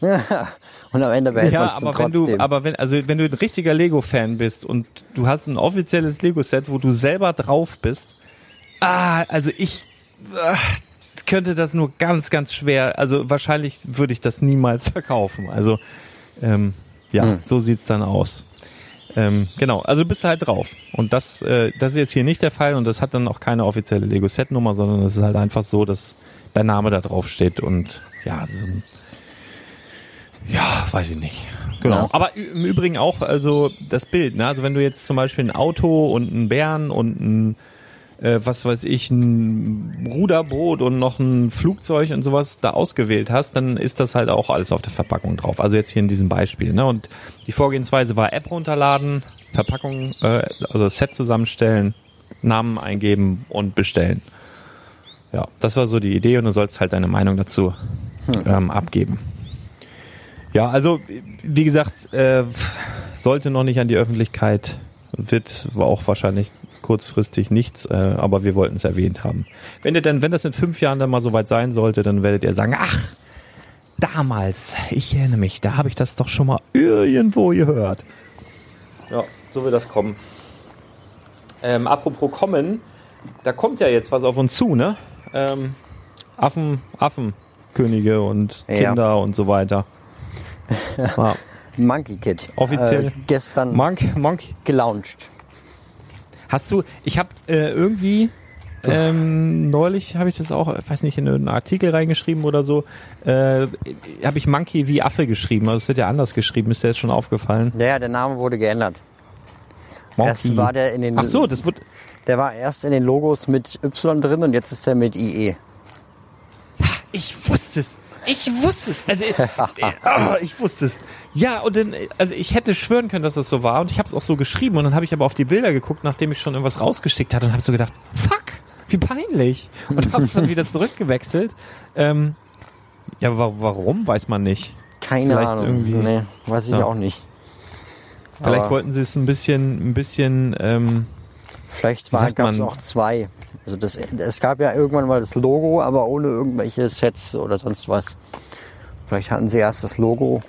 und am Ende behält man Ja, es dann aber wenn trotzdem. du, aber wenn, also wenn du ein richtiger Lego-Fan bist und du hast ein offizielles Lego-Set, wo du selber drauf bist, ah, also ich ah, könnte das nur ganz, ganz schwer, also wahrscheinlich würde ich das niemals <laughs> verkaufen. Also ähm, ja, Hm. so sieht's dann aus. Ähm, genau, also du bist halt drauf. Und das, äh, das ist jetzt hier nicht der Fall und das hat dann auch keine offizielle Lego-Set-Nummer, sondern es ist halt einfach so, dass dein Name da drauf steht und ja, so ein ja, weiß ich nicht. Genau. Ja. Aber im Übrigen auch, also das Bild, ne? Also wenn du jetzt zum Beispiel ein Auto und einen Bären und ein, äh, was weiß ich, ein Ruderboot und noch ein Flugzeug und sowas da ausgewählt hast, dann ist das halt auch alles auf der Verpackung drauf. Also jetzt hier in diesem Beispiel, ne? Und die Vorgehensweise war App runterladen, Verpackung, äh, also Set zusammenstellen, Namen eingeben und bestellen. Ja, das war so die Idee und du sollst halt deine Meinung dazu ähm, abgeben. Ja, also wie gesagt, äh, sollte noch nicht an die Öffentlichkeit, wird auch wahrscheinlich kurzfristig nichts, äh, aber wir wollten es erwähnt haben. Wenn ihr denn, wenn das in fünf Jahren dann mal soweit sein sollte, dann werdet ihr sagen, ach, damals, ich erinnere mich, da habe ich das doch schon mal irgendwo gehört. Ja, so wird das kommen. Ähm, apropos kommen, da kommt ja jetzt was auf uns zu, ne? Ähm, Affen, Affenkönige und Ja. Kinder und so weiter. <laughs> Ja. Monkey Kid. Offiziell. Äh, gestern Monk, Monk, gelauncht. Hast du, ich habe äh, irgendwie ähm, neulich habe ich das auch, ich weiß nicht, in einen Artikel reingeschrieben oder so, äh, habe ich Monkey wie Affe geschrieben, also es wird ja anders geschrieben, ist dir jetzt schon aufgefallen? Ja, ja, der Name wurde geändert. Monkey. Erst war der in den, Ach so, das wird, der war erst in den Logos mit Y drin und jetzt ist er mit IE. Ich wusste es. Ich wusste es. Also, ah, <laughs> ich wusste es. Ja, und dann, äh, also ich hätte schwören können, dass das so war. Und ich habe es auch so geschrieben. Und dann habe ich aber auf die Bilder geguckt, nachdem ich schon irgendwas rausgeschickt hatte. Und habe so gedacht, fuck, wie peinlich. Und habe es dann wieder zurückgewechselt. Ähm, ja, wa warum, weiß man nicht. Keine Vielleicht Ahnung. irgendwie- Nee, weiß ich Ja. auch nicht. Vielleicht Aber wollten sie es ein bisschen, ein bisschen, ähm, Vielleicht gab es auch zwei. Also das, es gab ja irgendwann mal das Logo, aber ohne irgendwelche Sets oder sonst was. Vielleicht hatten sie erst das Logo.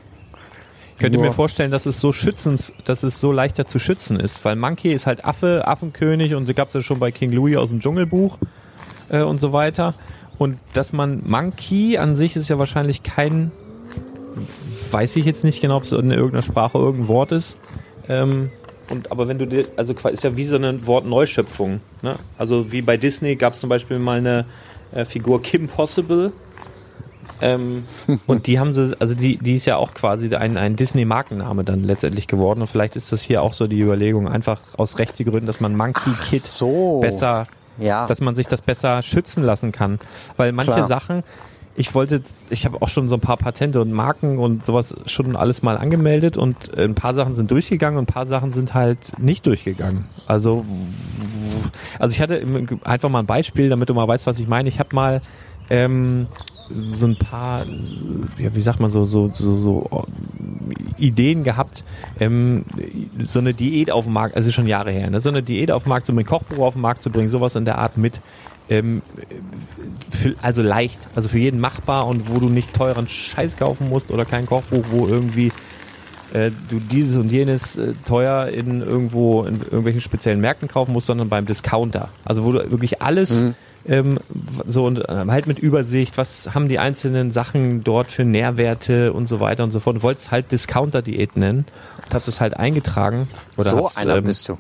Könnt ihr Nur- mir vorstellen, dass es so schützens, dass es so leichter zu schützen ist? Weil Monkey ist halt Affe, Affenkönig und so gab es ja schon bei King Louis aus dem Dschungelbuch äh, und so weiter. Und dass man Monkey an sich ist ja wahrscheinlich kein, weiß ich jetzt nicht genau, ob es in irgendeiner Sprache irgendein Wort ist. Ähm, und aber wenn du dir, also ist ja wie so eine Wortneuschöpfung. Ne? Also wie bei Disney gab es zum Beispiel mal eine äh, Figur Kim Possible. Ähm, <laughs> und die haben sie, also die, die ist ja auch quasi ein, ein Disney-Markenname dann letztendlich geworden. Und vielleicht ist das hier auch so die Überlegung, einfach aus rechte Gründen, dass man Monkey Kid so. besser, Ja. dass man sich das besser schützen lassen kann. Weil manche Klar. Sachen, ich wollte, ich habe auch schon so ein paar Patente und Marken und sowas schon alles mal angemeldet und ein paar Sachen sind durchgegangen und ein paar Sachen sind halt nicht durchgegangen. Also, also ich hatte einfach mal ein Beispiel, damit du mal weißt, was ich meine. Ich habe mal ähm, so ein paar, ja, wie sagt man so, so, so, so Ideen gehabt, ähm, so eine Diät auf den Markt, also schon Jahre her, ne? so eine Diät auf den Markt, so ein Kochbuch auf den Markt zu bringen, sowas in der Art mit. Ähm, für, also leicht, also für jeden machbar und wo du nicht teuren Scheiß kaufen musst oder kein Kochbuch, wo irgendwie äh, du dieses und jenes äh, teuer in irgendwo in irgendwelchen speziellen Märkten kaufen musst, sondern beim Discounter. Also wo du wirklich alles Mhm. ähm, so und äh, halt mit Übersicht, was haben die einzelnen Sachen dort für Nährwerte und so weiter und so fort. Du wolltest halt Discounter-Diät nennen und hast es halt eingetragen. Oder so einer ähm, bist du.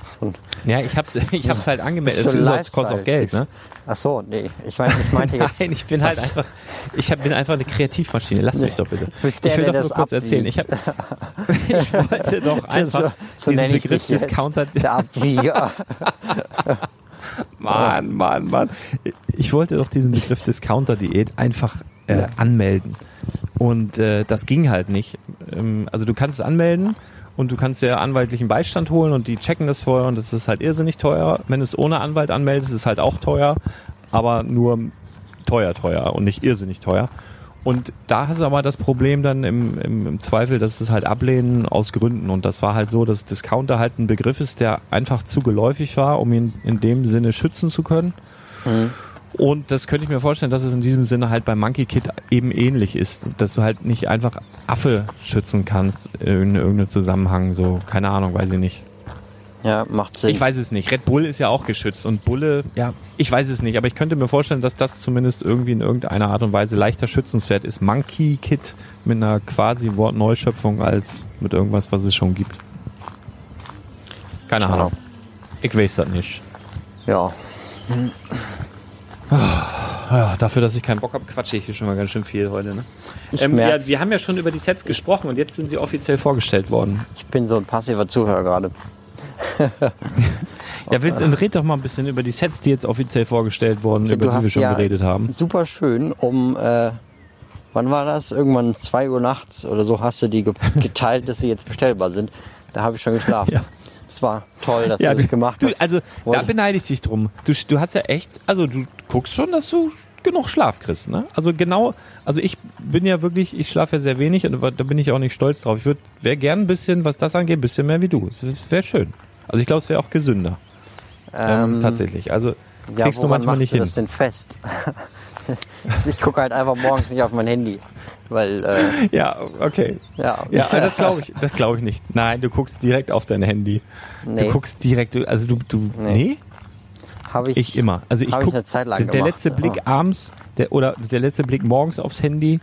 So ein, Ja, ich hab's, <laughs> ich hab's halt angemeldet. Ist auch, kostet auch Geld, ne? ach so, nee. Ich, mein, ich meinte jetzt. <laughs> Nein, ich bin halt einfach, ich hab, bin einfach eine Kreativmaschine. Lass mich Nee. doch bitte. Bist ich will der doch das nur kurz erzählen. Ich, hab, <laughs> ich wollte doch einfach so, so diesen Begriff. Discounter. Der Abwieger. Mann, Mann, Mann. Ich wollte doch diesen Begriff Discounter-Diät einfach äh, anmelden. Und äh, das ging halt nicht. Ähm, also du kannst es anmelden und du kannst dir anwaltlichen Beistand holen und die checken das vorher und das ist halt irrsinnig teuer. Wenn du es ohne Anwalt anmeldest, ist es halt auch teuer, aber nur teuer, teuer und nicht irrsinnig teuer. Und da hast du aber das Problem dann im, im, im Zweifel, dass es halt ablehnen aus Gründen. Und das war halt so, dass Discounter halt ein Begriff ist, der einfach zu geläufig war, um ihn in dem Sinne schützen zu können. Und das könnte ich mir vorstellen, dass es in diesem Sinne halt bei Monkey Kid eben ähnlich ist, dass du halt nicht einfach Affe schützen kannst in irgendeinem Zusammenhang, so, keine Ahnung, weiß ich nicht. Ja, macht Sinn. Ich weiß es nicht. Red Bull ist ja auch geschützt und Bulle, ja, ich weiß es nicht, aber ich könnte mir vorstellen, dass das zumindest irgendwie in irgendeiner Art und Weise leichter schützenswert ist. Monkey Kid mit einer quasi Wortneuschöpfung als mit irgendwas, was es schon gibt. Keine. Ahnung. Ich weiß das nicht. Ja. Ja, dafür, dass ich keinen Bock habe, quatsche ich hier schon mal ganz schön viel heute. Ne? Ähm, ja, wir haben ja schon über die Sets gesprochen und jetzt sind sie offiziell vorgestellt worden. Ich bin so ein passiver Zuhörer gerade. <laughs> Ja, willst du red doch mal ein bisschen über die Sets, die jetzt offiziell vorgestellt wurden, Ja, über die wir schon ja geredet haben. Super schön. Um, äh, wann war das? Irgendwann 2 Uhr nachts oder so hast du die ge <laughs> geteilt, dass sie jetzt bestellbar sind. Da habe ich schon geschlafen. Ja. Es war toll, dass du das gemacht du, hast. Also da Wollte- beneide ich dich drum. Du, du hast ja echt, also du guckst schon, dass du genug Schlaf kriegst, ne? Also genau, also ich bin ja wirklich, ich schlafe ja sehr wenig und da bin ich auch nicht stolz drauf. Ich würde, wäre gern ein bisschen, was das angeht, ein bisschen mehr wie du. Es wäre schön. Also ich glaube, es wäre auch gesünder. Ähm, tatsächlich. Also ja, kriegst du manchmal nicht du hin. das denn fest? <laughs> ich gucke halt einfach morgens nicht auf mein Handy. Weil, äh, <laughs> Ja, okay. ja. Ja, das glaube ich, das glaube ich nicht. Nein, du guckst direkt auf dein Handy. Nee. Du guckst direkt, also du, du, nee? Nee. Habe ich, Ich immer. Also ich Hab ich guck, eine Zeit lang der, der letzte ja. Blick abends, der, oder der letzte Blick morgens aufs Handy,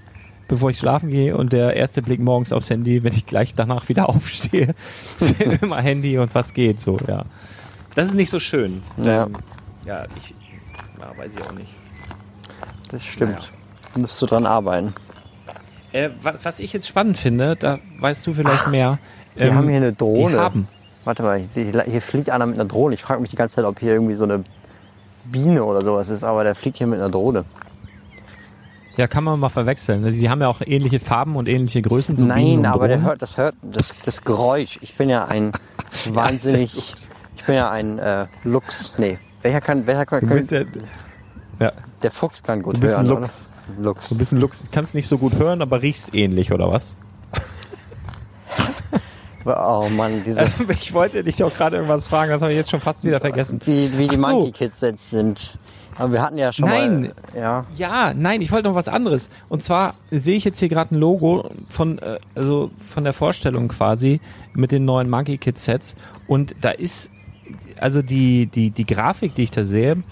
bevor ich schlafen gehe und der erste Blick morgens aufs Handy, wenn ich gleich danach wieder <laughs> aufstehe, <laughs> immer Handy und was geht so, ja. Das ist nicht so schön. Ja, Ähm, ja, ich, ja, weiß ich auch nicht. das stimmt. Naja. Musst du dran arbeiten. Äh, was, was ich jetzt spannend finde, da weißt du vielleicht mehr. Die ähm, haben hier eine Drohne. Die haben. Warte mal, die, hier fliegt einer mit einer Drohne. Ich frage mich die ganze Zeit, ob hier irgendwie so eine Biene oder sowas ist, aber der fliegt hier mit einer Drohne. Ja, kann man mal verwechseln. ne? Die haben ja auch ähnliche Farben und ähnliche Größen. So Nein, aber der hört, das hört, das, das Geräusch. Ich bin ja ein <laughs> wahnsinnig, ich bin ja ein äh, Lux. Nee, welcher kann, welcher kann, bist ja, ja, der Fuchs kann gut du bist ein hören, Lux. Lux. Bist ein Lux. Kannst nicht so gut hören, aber riechst ähnlich, oder was? Oh Mann, diese, <laughs> Ich wollte dich auch gerade irgendwas fragen, das habe ich jetzt schon fast wieder vergessen. wie, wie die so. Monkey Kids jetzt sind. Aber wir hatten ja schon Nein. mal, ja, Ja, nein, ich wollte noch was anderes. Und zwar sehe ich jetzt hier gerade ein Logo von, äh, also von der Vorstellung quasi mit den neuen Monkey Kid Sets. Und da ist, also die, die, die Grafik, die ich da sehe,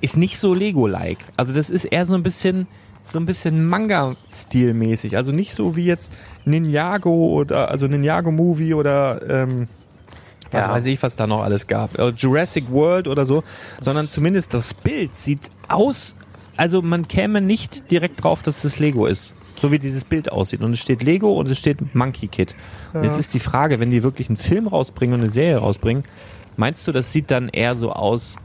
ist nicht so Lego-like. Also das ist eher so ein bisschen, so ein bisschen Manga-Stilmäßig. Also nicht so wie jetzt Ninjago oder, also Ninjago-Movie oder, ähm, was Ja. weiß ich, was da noch alles gab. Äh, Jurassic World oder so, sondern zumindest das Bild sieht aus, also man käme nicht direkt drauf, dass das Lego ist. So wie dieses Bild aussieht. Und es steht Lego und es steht Monkey Kid. Und Jetzt ist die Frage, wenn die wirklich einen Film rausbringen und eine Serie rausbringen, meinst du, das sieht dann eher so aus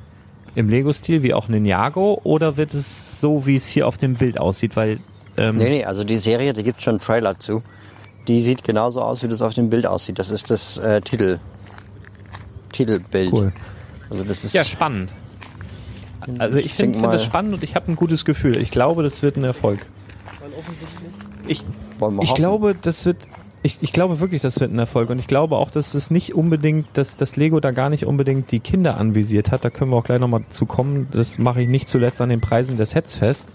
im Lego-Stil wie auch Ninjago oder wird es so, wie es hier auf dem Bild aussieht? Weil, ähm, Nee, nee, also die Serie, da gibt's schon einen Trailer zu. Die sieht genauso aus, wie das auf dem Bild aussieht. Das ist das äh, Titel. Titelbild. Cool. Also das ist. ja, spannend. also ich finde denk find das spannend und ich habe ein gutes Gefühl. Ich glaube, das wird ein Erfolg. Ich, Wollen wir ich hoffen. glaube, das wird. Ich, ich glaube wirklich, das wird ein Erfolg. Und ich glaube auch, dass es nicht unbedingt, dass das Lego da gar nicht unbedingt die Kinder anvisiert hat. Da können wir auch gleich nochmal zu kommen. Das mache ich nicht zuletzt an den Preisen der Sets fest.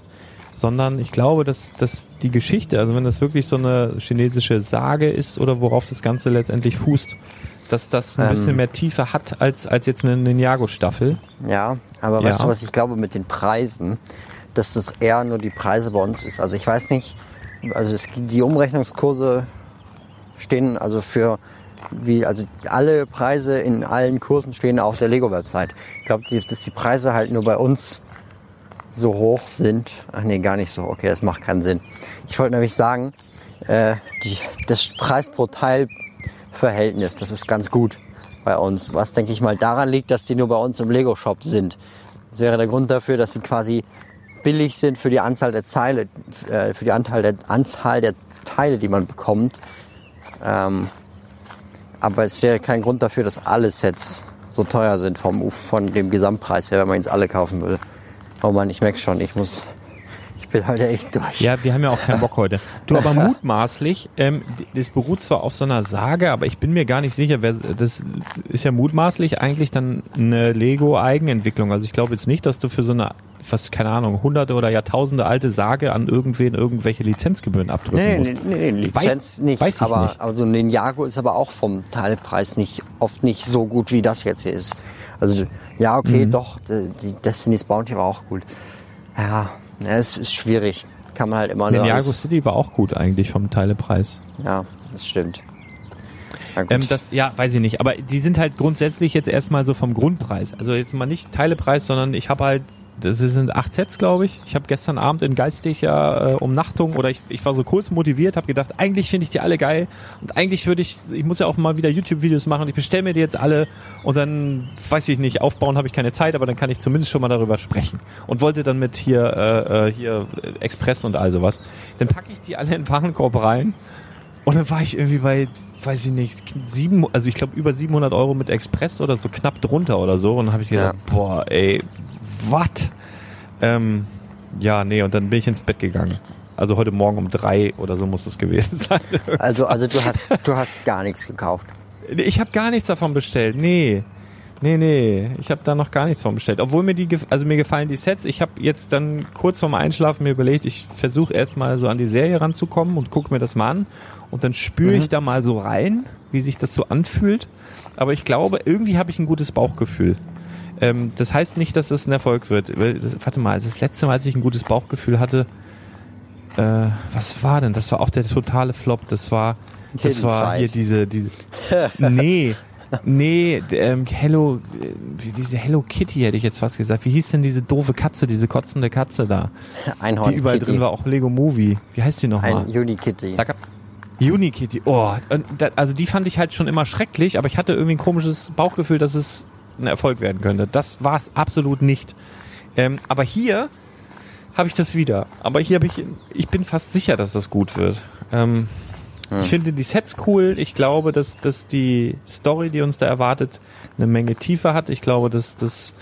Sondern ich glaube, dass, dass die Geschichte, also wenn das wirklich so eine chinesische Sage ist oder worauf das Ganze letztendlich fußt, dass das ein Ähm. bisschen mehr Tiefe hat als, als jetzt eine Ninjago-Staffel. Ja, aber Ja. weißt du, was ich glaube mit den Preisen? Dass es eher nur die Preise bei uns ist. Also ich weiß nicht, also es, die Umrechnungskurse stehen also für wie, also alle Preise in allen Kursen stehen auf der Lego-Website. Ich glaube, dass die Preise halt nur bei uns so hoch sind. Ach nee, gar nicht so. Okay, das macht keinen Sinn. Ich wollte nämlich sagen, äh, die, das Preis pro Teil Verhältnis, das ist ganz gut bei uns. Was denke ich mal daran liegt, dass die nur bei uns im Lego Shop sind. Das wäre der Grund dafür, dass sie quasi billig sind für die Anzahl der Teile, äh, für die Anteil der Anzahl der Teile, die man bekommt. Ähm, aber es wäre kein Grund dafür, dass alle Sets so teuer sind vom, von dem Gesamtpreis her, wenn man jetzt alle kaufen würde. Oh Mann, ich merke schon, ich muss, ich bin heute echt durch. Ja, wir haben ja auch keinen Bock heute. Du, aber <laughs> mutmaßlich, ähm, das beruht zwar auf so einer Sage, aber ich bin mir gar nicht sicher, wer, das ist ja mutmaßlich eigentlich dann eine Lego-Eigenentwicklung. Also ich glaube jetzt nicht, dass du für so eine, was, keine Ahnung, hunderte oder Jahrtausende alte Sage an irgendwen irgendwelche Lizenzgebühren abdrücken Nee, musst. nee, nee, nee Lizenz Weiß- nicht. weiß ich aber, nicht. aber so ein Ninjago ist aber auch vom Teilpreis nicht, oft nicht so gut, wie das jetzt hier ist. Also, ja, okay, Mhm. doch, die Destiny's Bounty war auch gut. Ja, ja, es ist schwierig. Kann man halt immer nur. Ninjago City war auch gut eigentlich vom Teilepreis. Ja, das stimmt. Ähm, das, ja, weiß ich nicht. Aber die sind halt grundsätzlich jetzt erstmal so vom Grundpreis. Also jetzt mal nicht Teilepreis, sondern ich habe halt, das sind acht Sets, glaube ich. Ich habe gestern Abend in geistlicher äh, Umnachtung oder ich, ich war so kurz motiviert, habe gedacht, eigentlich finde ich die alle geil und eigentlich würde ich, ich muss ja auch mal wieder YouTube-Videos machen. Ich bestelle mir die jetzt alle und dann, weiß ich nicht, aufbauen habe ich keine Zeit, aber dann kann ich zumindest schon mal darüber sprechen. Und wollte dann mit hier, äh, äh, hier äh, Express und all sowas. Dann packe ich die alle in den Warenkorb rein und dann war ich irgendwie bei, weiß ich nicht, sieben, also ich glaube über 700 Euro mit Express oder so knapp drunter oder so. Und dann habe ich gedacht, boah, ey, was? Ähm, ja, nee, und dann bin ich ins Bett gegangen. Also heute Morgen um drei oder so muss es gewesen <laughs> sein. also, also du hast, du hast gar nichts gekauft. Ich habe gar nichts davon bestellt. Nee. Nee, nee, ich habe da noch gar nichts von bestellt. Obwohl mir die, also mir gefallen die Sets. Ich habe jetzt dann kurz vorm Einschlafen mir überlegt, ich versuche erstmal so an die Serie ranzukommen und gucke mir das mal an. Und dann spüre ich da mal so rein, wie sich das so anfühlt. Aber ich glaube, irgendwie habe ich ein gutes Bauchgefühl. Ähm, das heißt nicht, dass das ein Erfolg wird. Das, warte mal, das letzte Mal, als ich ein gutes Bauchgefühl hatte, äh, was war denn? Das war auch der totale Flop. Das war, das Hidden war Side. hier diese, diese, <laughs> nee, nee, ähm, Hello, äh, diese Hello Kitty hätte ich jetzt fast gesagt. Wie hieß denn diese doofe Katze, diese kotzende Katze da? Einhorn die überall Kitty. drin war, auch Lego Movie. Wie heißt die nochmal? Ein Unikitty. Unikitty. Oh, also die fand ich halt schon immer schrecklich, aber ich hatte irgendwie ein komisches Bauchgefühl, dass es ein Erfolg werden könnte. Das war es absolut nicht. Ähm, aber hier habe ich das wieder. Aber hier habe ich, ich bin fast sicher, dass das gut wird. Ähm, Ich finde die Sets cool. Ich glaube, dass, dass die Story, die uns da erwartet, eine Menge Tiefe hat. Ich glaube, dass das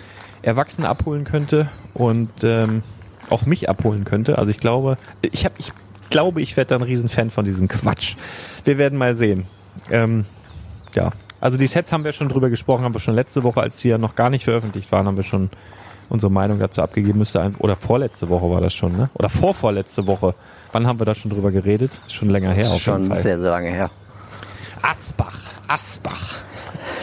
Erwachsene abholen könnte und ähm, auch mich abholen könnte. Also ich glaube, ich habe, ich glaube, ich werde da ein Riesenfan von diesem Quatsch. Wir werden mal sehen. Ähm, ja, also die Sets haben wir schon drüber gesprochen, haben wir schon letzte Woche, als die ja noch gar nicht veröffentlicht waren, haben wir schon unsere Meinung dazu abgegeben. Müsste ein, oder vorletzte Woche war das schon, ne? Oder vorvorletzte Woche. Wann haben wir da schon drüber geredet? Schon länger her. Auf schon jeden Fall. sehr, sehr lange her. Asbach, Asbach.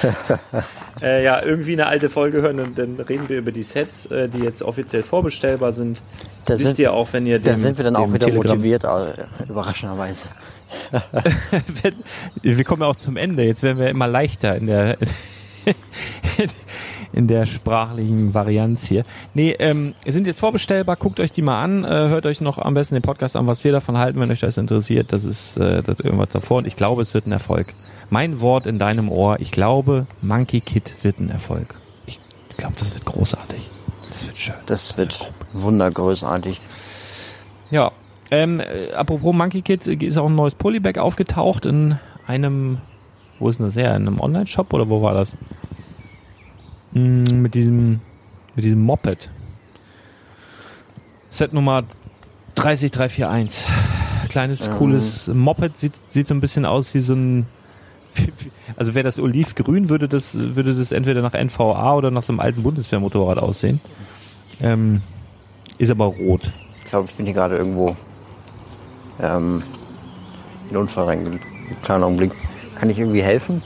<laughs> äh, ja, irgendwie eine alte Folge hören und dann reden wir über die Sets, äh, die jetzt offiziell vorbestellbar sind. Da Wisst sind- ihr auch, wenn ihr Da dem- sind wir dann auch wieder Telegram- motiviert, äh, überraschenderweise. <laughs> wir kommen ja auch zum Ende. Jetzt werden wir immer leichter in der <laughs> in der sprachlichen Varianz hier. Nee, ähm, sind jetzt vorbestellbar, guckt euch die mal an, äh, hört euch noch am besten den Podcast an, was wir davon halten, wenn euch das interessiert. Das ist äh, das irgendwas davor und ich glaube, es wird ein Erfolg. Mein Wort in deinem Ohr, ich glaube, Monkey Kid wird ein Erfolg. Ich glaube, das wird großartig. Das wird schön. Das wird wundergroßartig. Ja, ähm, äh, apropos Monkey Kid, äh, ist auch ein neues Polybag aufgetaucht in einem, wo ist denn das her? In einem Online-Shop oder wo war das? Mm, mit diesem, mit diesem Moped. Set Nummer 30341. Kleines, Ähm. cooles Moped, sieht, sieht so ein bisschen aus wie so ein. <laughs> Also wäre das olivgrün, würde das, würde das entweder nach NVA oder nach so einem alten Bundeswehrmotorrad aussehen. Ähm, ist aber rot. Ich glaube, ich bin hier gerade irgendwo ähm, in den Unfall reingegangen. Kleinen Augenblick. Kann ich irgendwie helfen?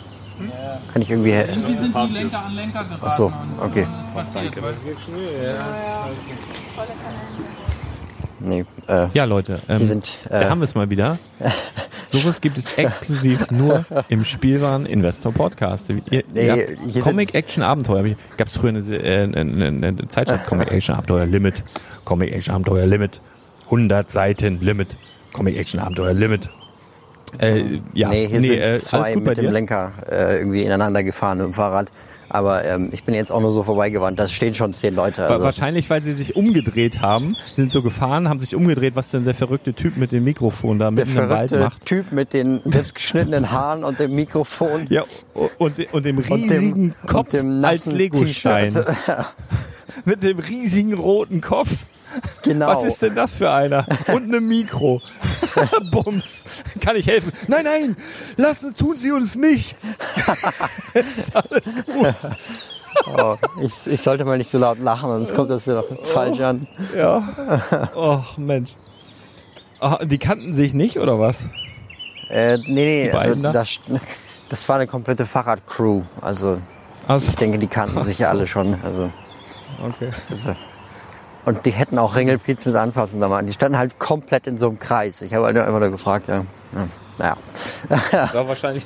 Kann ich irgendwie helfen? Wie sind die Lenker an Lenker geraten? Ach so, okay. Nee, äh, Ja, Leute, ähm, sind. da Äh, haben wir es mal wieder. <laughs> Sowas gibt es exklusiv nur im Spielwaren Investor Podcast. Ihr, Nee, sind- Comic Action Abenteuer. Gab es früher eine, äh, eine, eine, eine Zeitschrift <laughs> Comic Action Abenteuer Limit. Comic Action Abenteuer Limit. 100 Seiten Limit. Comic Action Abenteuer Limit. Äh, ja, nee, hier sind äh, zwei mit dem dir? Lenker äh, irgendwie ineinander gefahren mit dem Fahrrad. Aber ähm, ich bin jetzt auch nur so vorbeigewandt. Da stehen schon zehn Leute. Also, Wahrscheinlich, weil sie sich umgedreht haben, sind so gefahren, haben sich umgedreht, was denn der verrückte Typ mit dem Mikrofon da der mitten im Wald macht. Typ mit den selbstgeschnittenen Haaren und dem Mikrofon. Ja, und, und dem Und riesigen dem- Kopf und dem als Legostein. <laughs> Mit dem riesigen roten Kopf. Genau. Was ist denn das für einer? Und einem Mikro. <laughs> Bums. Kann ich helfen? Nein, nein, lassen, tun Sie uns nichts. <laughs> ist alles gut. Oh, ich, ich sollte mal nicht so laut lachen, sonst kommt das ja doch falsch an. Ja. Oh, Mensch. Ah, die kannten sich nicht, oder was? Äh, nee, nee, also das, das war eine komplette Fahrradcrew. Also Also, ich denke, die kannten sich ja alle schon. Also, okay. also. Und die hätten auch Ringelpiez mit anfassen da mal. Die standen halt komplett in so einem Kreis. Ich habe halt immer nur gefragt, ja. ja. Naja. Das war wahrscheinlich,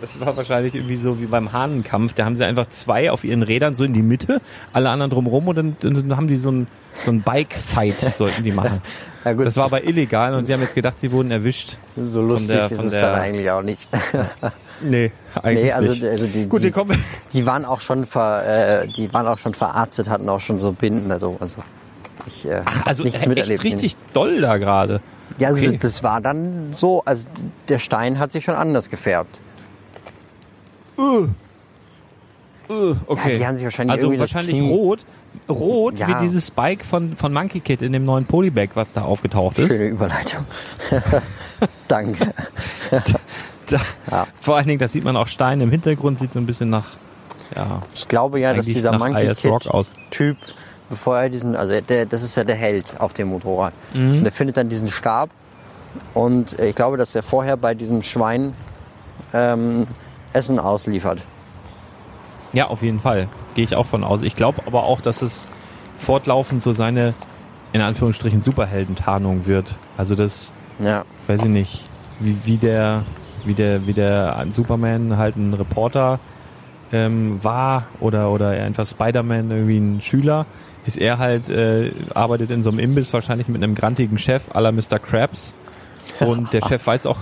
das war wahrscheinlich irgendwie so wie beim Hahnenkampf. Da haben sie einfach zwei auf ihren Rädern so in die Mitte, alle anderen drumherum und dann, dann haben die so ein, so ein Bike-Fight sollten die machen. <laughs> Ja, Das war aber illegal und sie haben jetzt gedacht, sie wurden erwischt. so lustig der- ist es dann eigentlich auch nicht. <laughs> Nee, eigentlich Nee, also, nicht. also die, Gut, die, die die waren auch schon ver, äh, die waren auch schon verarztet, hatten auch schon so Binden da drum. Also ich äh, hab Also nichts echt miterlebt. richtig doll da gerade. Ja, also okay. das war dann so, also der Stein hat sich schon anders gefärbt. Okay. Ja, die haben sich wahrscheinlich also irgendwie das wahrscheinlich Knie- rot, rot Ja. wie dieses Bike von von Monkey Kid in dem neuen Polybag, was da aufgetaucht ist. Schöne Überleitung. <laughs> Danke. <laughs> Da, Ja. Vor allen Dingen, da sieht man auch Steine im Hintergrund, sieht so ein bisschen nach ja, Ich glaube ja, dass dieser Monkey. Kid Typ, bevor er diesen, also der, das ist ja der Held auf dem Motorrad. Mhm. Und der findet dann diesen Stab und ich glaube, dass er vorher bei diesem Schwein ähm, Essen ausliefert. Ja, auf jeden Fall. Gehe ich auch von aus. Ich glaube aber auch, dass es fortlaufend so seine, in Anführungsstrichen, Superheldentarnung wird. Also das, Ja. weiß ich nicht, wie, wie der, wie der, wie der Superman halt ein Reporter ähm, war oder, oder einfach Spider-Man irgendwie ein Schüler, ist er halt, äh, arbeitet in so einem Imbiss wahrscheinlich mit einem grantigen Chef aller Mr. Krabs. Und der Chef weiß auch,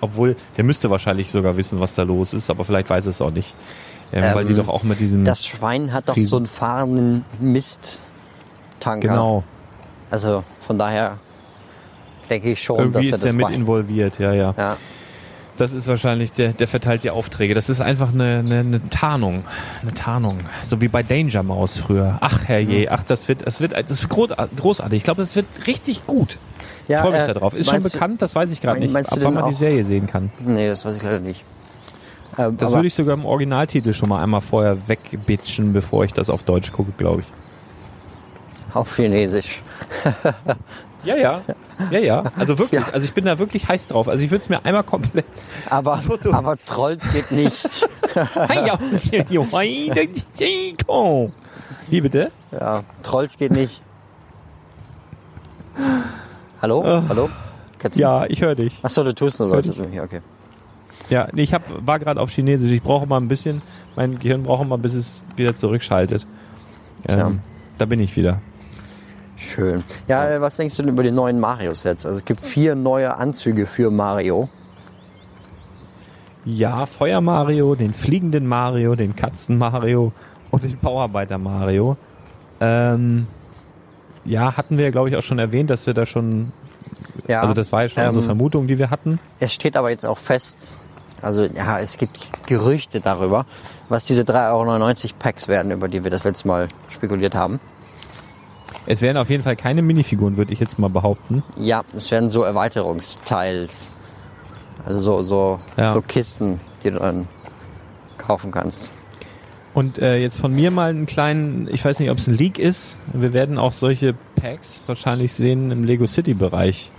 obwohl, der müsste wahrscheinlich sogar wissen, was da los ist, aber vielleicht weiß er es auch nicht. Ähm, weil die Ähm, doch auch mit diesem. Das Schwein hat doch Riesen- so einen fahrenden Misttanker. genau. Also von daher denke ich schon, Irgendwie dass er ist er das mit macht. involviert, ja, ja. Ja. Das ist wahrscheinlich, der, der verteilt die Aufträge. Das ist einfach eine, eine, eine Tarnung. Eine Tarnung. So wie bei Danger Mouse früher. Ach, herrje. Ach, das wird, das wird, das wird großar- großartig. Ich glaube, das wird richtig gut. Ich Ja, freue mich äh, da drauf. Ist schon du- bekannt, das weiß ich gerade nicht. meinst du Ab wann man die Serie sehen kann. Nee, das weiß ich leider nicht. Ähm, Das würde ich sogar im Originaltitel schon mal einmal vorher wegbitchen, bevor ich das auf Deutsch gucke, glaube ich. Auf Chinesisch. <laughs> Ja, ja. Ja, ja. Also <laughs> wirklich. Ja. Also ich bin da wirklich heiß drauf. Also ich würde es mir einmal komplett. Aber, So aber Trolls geht nicht. <laughs> Wie bitte? ja, Trolls geht nicht. Hallo? Hallo? Kannst Ja, ich höre dich. Achso, du tust nur so. Ja, okay. Ja, nee, ich hab, war gerade auf Chinesisch. Ich brauche mal ein bisschen, mein Gehirn braucht mal, bis es wieder zurückschaltet. Ähm, da bin ich wieder. Schön. Ja, äh, was denkst du denn über die neuen Mario-Sets? Also es gibt vier neue Anzüge für Mario. Ja, Feuer Mario, den fliegenden Mario, den Katzen Mario und den Bauarbeiter Mario. Ähm, ja, hatten wir, glaube ich, auch schon erwähnt, dass wir da schon, Ja, also das war ja schon ähm, unsere Vermutung, die wir hatten. Es steht aber jetzt auch fest, also ja, es gibt Gerüchte darüber, was diese 3,99 Euro Packs werden, über die wir das letzte Mal spekuliert haben. Es werden auf jeden Fall keine Minifiguren, würde ich jetzt mal behaupten. Ja, es werden so Erweiterungsteils. Also so, so, Ja. so Kisten, die du dann kaufen kannst. Und äh, jetzt von mir mal einen kleinen, ich weiß nicht, ob es ein Leak ist. Wir werden auch solche Packs wahrscheinlich sehen im Lego City Bereich.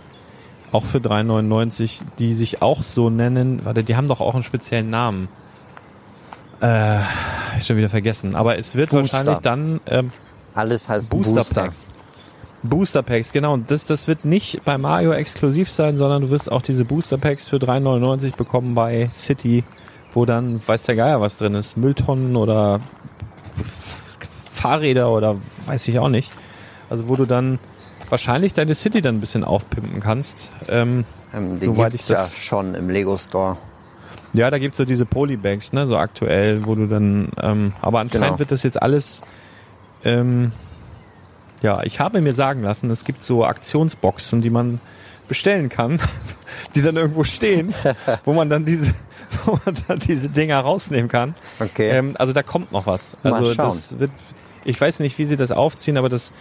Auch für 3,99, die sich auch so nennen. Warte, die haben doch auch einen speziellen Namen. Äh, schon wieder vergessen. Aber es wird Booster. wahrscheinlich dann ähm, Alles heißt Booster, Booster. Packs. Booster Packs, genau. Und das, das wird nicht bei Mario exklusiv sein, sondern du wirst auch diese Booster Packs für 3,99 bekommen bei City, wo dann weiß der Geier was drin ist. Mülltonnen oder Fahrräder oder weiß ich auch nicht. Also wo du dann wahrscheinlich deine City dann ein bisschen aufpimpen kannst. Ähm, Ähm, die Soweit gibt's ich ja das- schon im Lego Store. ja, da gibt's so diese Polybags, ne, so aktuell, wo du dann, ähm, aber anscheinend Genau. wird das jetzt alles, ähm, ja, ich habe mir sagen lassen, es gibt so Aktionsboxen, die man bestellen kann, <laughs> die dann irgendwo stehen, wo man dann diese, <laughs> wo man dann diese Dinger rausnehmen kann. Okay. Ähm, also da kommt noch was. Also das wird, ich weiß nicht, wie sie das aufziehen, aber das,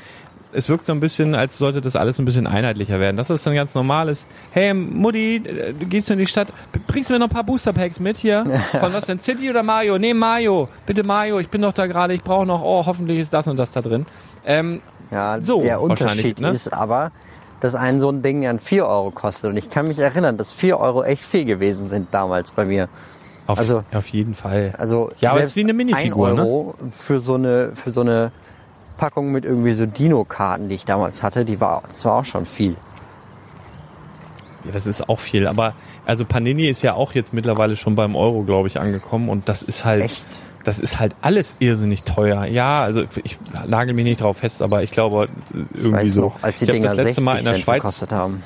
es wirkt so ein bisschen, als sollte das alles ein bisschen einheitlicher werden. Das ist dann ganz normal ist. Hey Mutti, äh, du gehst in die Stadt, bringst mir noch ein paar Booster Packs mit hier? <laughs> Von was denn? City oder Mario? Nee, Mario. Bitte Mario, ich bin doch da gerade, ich brauche noch, oh, hoffentlich ist das und das da drin. Ähm, Ja, So, der Unterschied ne? ist aber, dass ein so ein Ding ja 4 Euro kostet. Und ich kann mich erinnern, dass 4 Euro echt viel gewesen sind damals bei mir. auf, Also- auf jeden Fall. Also Ja, aber es ist wie eine Minifigur, ein ne? Euro für so eine für so eine Packung mit irgendwie so Dino-Karten, die ich damals hatte, die war, das war auch schon viel. Ja, das ist auch viel. Aber also Panini ist ja auch jetzt mittlerweile schon beim Euro, glaube ich, angekommen. Und das ist halt. Echt? Das ist halt alles irrsinnig teuer. Ja, also ich nagel mich nicht drauf fest, aber ich glaube irgendwie Ich weiß so. noch, als die ich Dinger das letzte 60 Mal in der Cent Schweiz, gekostet haben.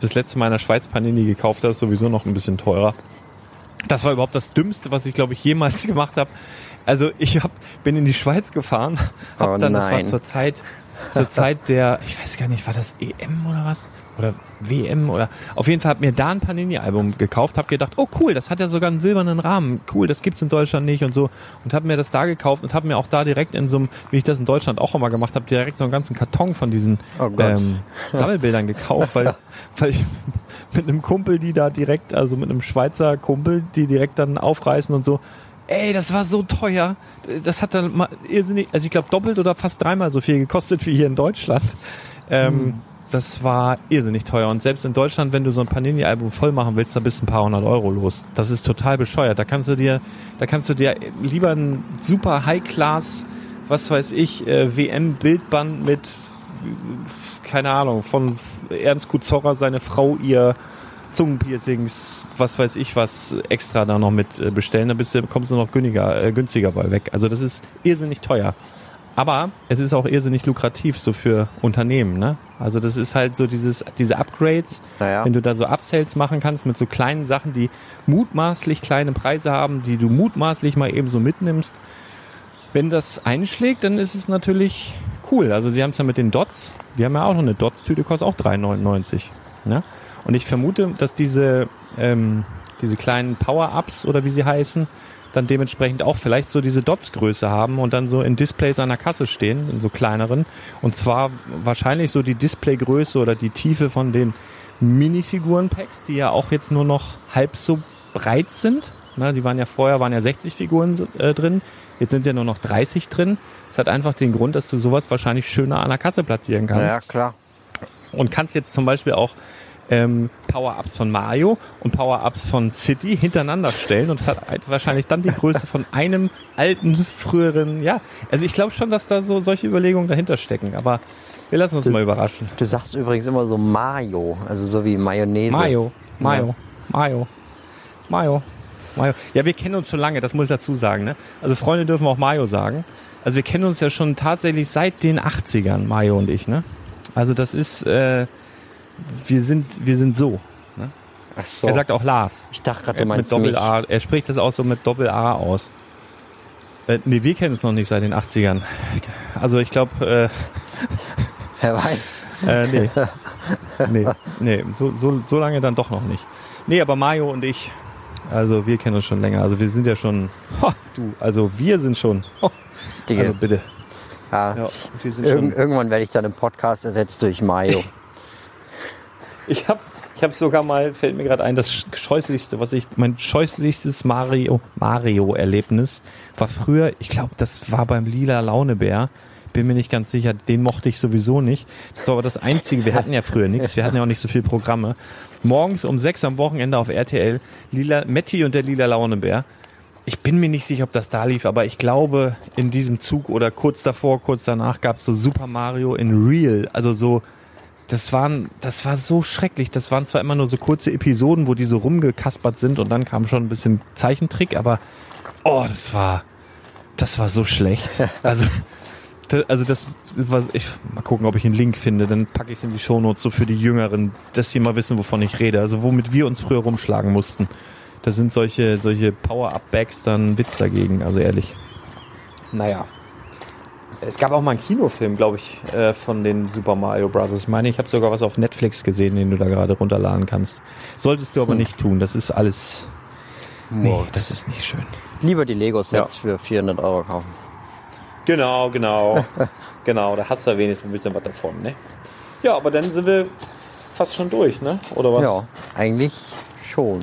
das letzte Mal in der Schweiz Panini gekauft, das ist sowieso noch ein bisschen teurer. Das war überhaupt das Dümmste, was ich glaube ich jemals <laughs> gemacht habe. Also ich hab, bin in die Schweiz gefahren, hab Oh dann, das war nein. zur Zeit, zur Zeit der, ich weiß gar nicht, war das EM oder was? Oder WM oder auf jeden Fall hab mir da ein Panini-Album gekauft, hab gedacht, oh cool, das hat ja sogar einen silbernen Rahmen, cool, das gibt's in Deutschland nicht und so und hab mir das da gekauft und hab mir auch da direkt in so einem, wie ich das in Deutschland auch immer gemacht habe, direkt so einen ganzen Karton von diesen Oh ähm, Sammelbildern gekauft, weil, <laughs> weil ich mit einem Kumpel, die da direkt, also mit einem Schweizer Kumpel, die direkt dann aufreißen und so, ey, das war so teuer. Das hat dann mal irrsinnig, also ich glaube doppelt oder fast dreimal so viel gekostet wie hier in Deutschland. Ähm, Das war irrsinnig teuer. Und selbst in Deutschland, wenn du so ein Panini-Album voll machen willst, da bist du ein paar hundert Euro los. Das ist total bescheuert. Da kannst du dir, da kannst du dir lieber ein super High-Class, was weiß ich, äh, WM-Bildband mit keine Ahnung, von Ernst Kuzorra, seine Frau, ihr Zungenpiercings, was weiß ich was, extra da noch mit äh, bestellen, dann bist du, kommst du noch günstiger, äh, günstiger bei weg. Also das ist irrsinnig teuer. Aber es ist auch irrsinnig lukrativ so für Unternehmen, ne? Also das ist halt so dieses, diese Upgrades, Naja. wenn du da so Upsales machen kannst mit so kleinen Sachen, die mutmaßlich kleine Preise haben, die du mutmaßlich mal eben so mitnimmst. Wenn das einschlägt, dann ist es natürlich cool. Also sie haben es ja mit den Dots. Wir haben ja auch noch eine Dots-Tüte, kostet auch 3,99. Ne? Und ich vermute, dass diese, ähm, diese kleinen Power-Ups oder wie sie heißen, dann dementsprechend auch vielleicht so diese Dots-Größe haben und dann so in Displays an der Kasse stehen, in so kleineren. Und zwar wahrscheinlich so die Displaygröße oder die Tiefe von den Minifiguren-Packs, die ja auch jetzt nur noch halb so breit sind. Ne, die waren ja vorher, waren ja 60 Figuren äh, drin. Jetzt sind ja nur noch 30 drin. Das hat einfach den Grund, dass du sowas wahrscheinlich schöner an der Kasse platzieren kannst Ja, klar. und kannst jetzt zum Beispiel auch ähm, Power-Ups von Mario und Power-Ups von City hintereinander stellen und das hat halt wahrscheinlich dann die Größe von einem alten, früheren, ja. Also ich glaube schon, dass da so solche Überlegungen dahinter stecken, aber wir lassen uns mal überraschen. Du sagst übrigens immer so Mayo, also so wie Mayonnaise. Mayo, Mayo, Mayo, Mayo, Mayo. Ja, wir kennen uns schon lange, das muss ich dazu sagen. Ne? Also Freunde dürfen auch Mayo sagen. Also wir kennen uns ja schon tatsächlich seit den 80ern, Mayo und ich. Ne? Also das ist, äh, wir sind, wir sind so. Ach so. Er sagt auch Lars. ich dachte gerade, Äh, du mit meinst Doppel mich. A. Er spricht das auch so mit Doppel A aus. Äh, nee, wir kennen es noch nicht seit den 80ern. Also ich glaube, <laughs> Wer weiß. äh, äh, nee. nee, nee, so, so, so lange dann doch noch nicht. Nee, aber Mario und ich, also wir kennen uns schon länger. Also wir sind ja schon, ho, du, also wir sind schon, ho, Digga. also bitte. Ja, Ja, irg schon- irgendwann werde ich dann im Podcast ersetzt durch Mayo. Ich habe ich hab sogar mal, fällt mir gerade ein, das scheußlichste, was ich, mein scheußlichstes Mario, Mario-Erlebnis war früher, ich glaube, das war beim Lila Launebär. Bin mir nicht ganz sicher, den mochte ich sowieso nicht. Das war aber das Einzige, wir hatten ja früher nichts, wir hatten ja auch nicht so viel Programme. Morgens um sechs am Wochenende auf RTL, Lila, Metti und der Lila Launebär. Ich bin mir nicht sicher, ob das da lief, aber ich glaube, in diesem Zug oder kurz davor, kurz danach gab es so Super Mario in Real, also so das waren, das war so schrecklich. Das waren zwar immer nur so kurze Episoden, wo die so rumgekaspert sind und dann kam schon ein bisschen Zeichentrick, aber oh, das war, das war so schlecht. <laughs> Also, das, also das war, ich mal gucken, ob ich einen Link finde, dann packe ich es in die Shownotes so für die Jüngeren, dass sie mal wissen, wovon ich rede. Also womit wir uns früher rumschlagen mussten. Das sind solche, solche Power-Up-Bags dann Witz dagegen, also ehrlich. Naja. Es gab auch mal einen Kinofilm, glaube ich, äh, von den Super Mario Bros. Ich meine, ich habe sogar was auf Netflix gesehen, den du da gerade runterladen kannst. Solltest du aber nicht tun. Das ist alles. Nee, das ist nicht schön. Lieber die Lego-Sets für 400 Euro kaufen. Genau, genau. <laughs> genau, da hast du ja wenigstens ein bisschen was davon, ne? Ja, aber dann sind wir fast schon durch, ne? Oder was? Ja, eigentlich schon.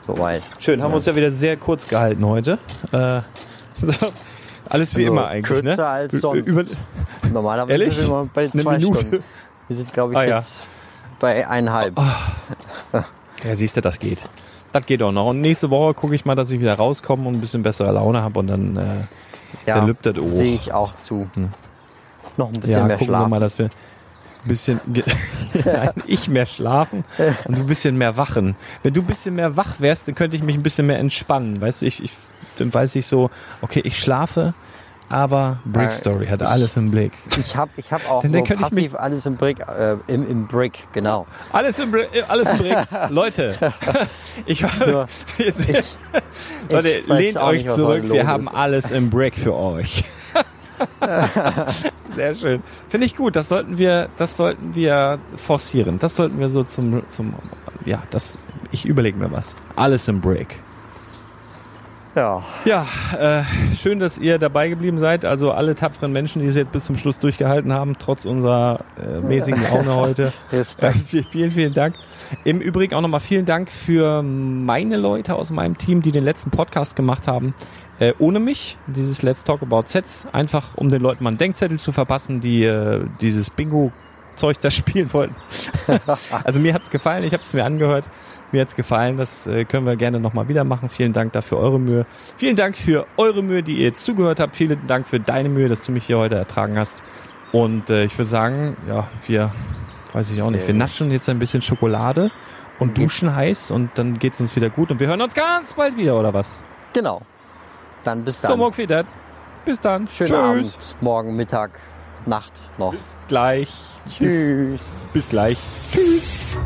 Soweit. Schön, haben wir uns ja wieder sehr kurz gehalten heute. Äh, <laughs> so, alles wie Also immer eigentlich, kürzer ne? als sonst. Über, Normalerweise Ehrlich? sind wir bei Eine zwei? Stunden. Wir sind, glaube ich, Ah, ja. jetzt bei eineinhalb. Ja, siehst du, das geht. Das geht auch noch. Und nächste Woche gucke ich mal, dass ich wieder rauskomme und ein bisschen bessere Laune habe und dann äh, ja, lübt das Ohr. sehe ich auch zu. Noch ein bisschen ja, mehr gucken wir schlafen. mal, dass wir ein bisschen <laughs> ich mehr schlafen und du ein bisschen mehr wachen. Wenn du ein bisschen mehr wach wärst, dann könnte ich mich ein bisschen mehr entspannen. Weißt du, ich, ich dann weiß ich so, okay, ich schlafe, aber Brick Äh, Story hat ich- alles im Blick. Ich habe ich hab auch <laughs> so könnte ich mich- passiv alles im Brick, äh, im, im Brick, genau. Alles im, Bri- äh, alles im Brick. <laughs> Leute, <laughs> ich, Nur, wir sind- ich- Leute, ich lehnt euch nicht, zurück. Wir haben ist. alles im Break für euch. Sehr schön. Finde ich gut. Das sollten wir, das sollten wir forcieren. Das sollten wir so zum, zum, ja, das, ich überlege mir was. Alles im Break. Ja, Ja, äh, schön, dass ihr dabei geblieben seid. Also alle tapferen Menschen, die es jetzt bis zum Schluss durchgehalten haben, trotz unserer äh, mäßigen <laughs> Laune heute. Äh, vielen, vielen Dank. Im Übrigen auch nochmal vielen Dank für meine Leute aus meinem Team, die den letzten Podcast gemacht haben. Äh, ohne mich, dieses Let's Talk About Sets, einfach um den Leuten mal einen Denkzettel zu verpassen, die äh, dieses Bingo-Zeug da <laughs> spielen wollten. also mir hat's gefallen, ich habe es mir angehört. Mir hat's gefallen, das äh, können wir gerne nochmal wieder machen. Vielen Dank dafür eure Mühe. Vielen Dank für eure Mühe, die ihr jetzt zugehört habt. Vielen Dank für deine Mühe, dass du mich hier heute ertragen hast. Und äh, ich würde sagen, ja, wir, weiß ich auch nicht, wir naschen jetzt ein bisschen Schokolade und duschen heiß und dann geht's uns wieder gut und wir hören uns ganz bald wieder, oder was? genau. Dann bis So, dann. morgen wieder. Bis dann. Schönen Tschüss. Abend, morgen, Mittag, Nacht noch. Gleich. Bis, Tschüss. bis gleich. Tschüss.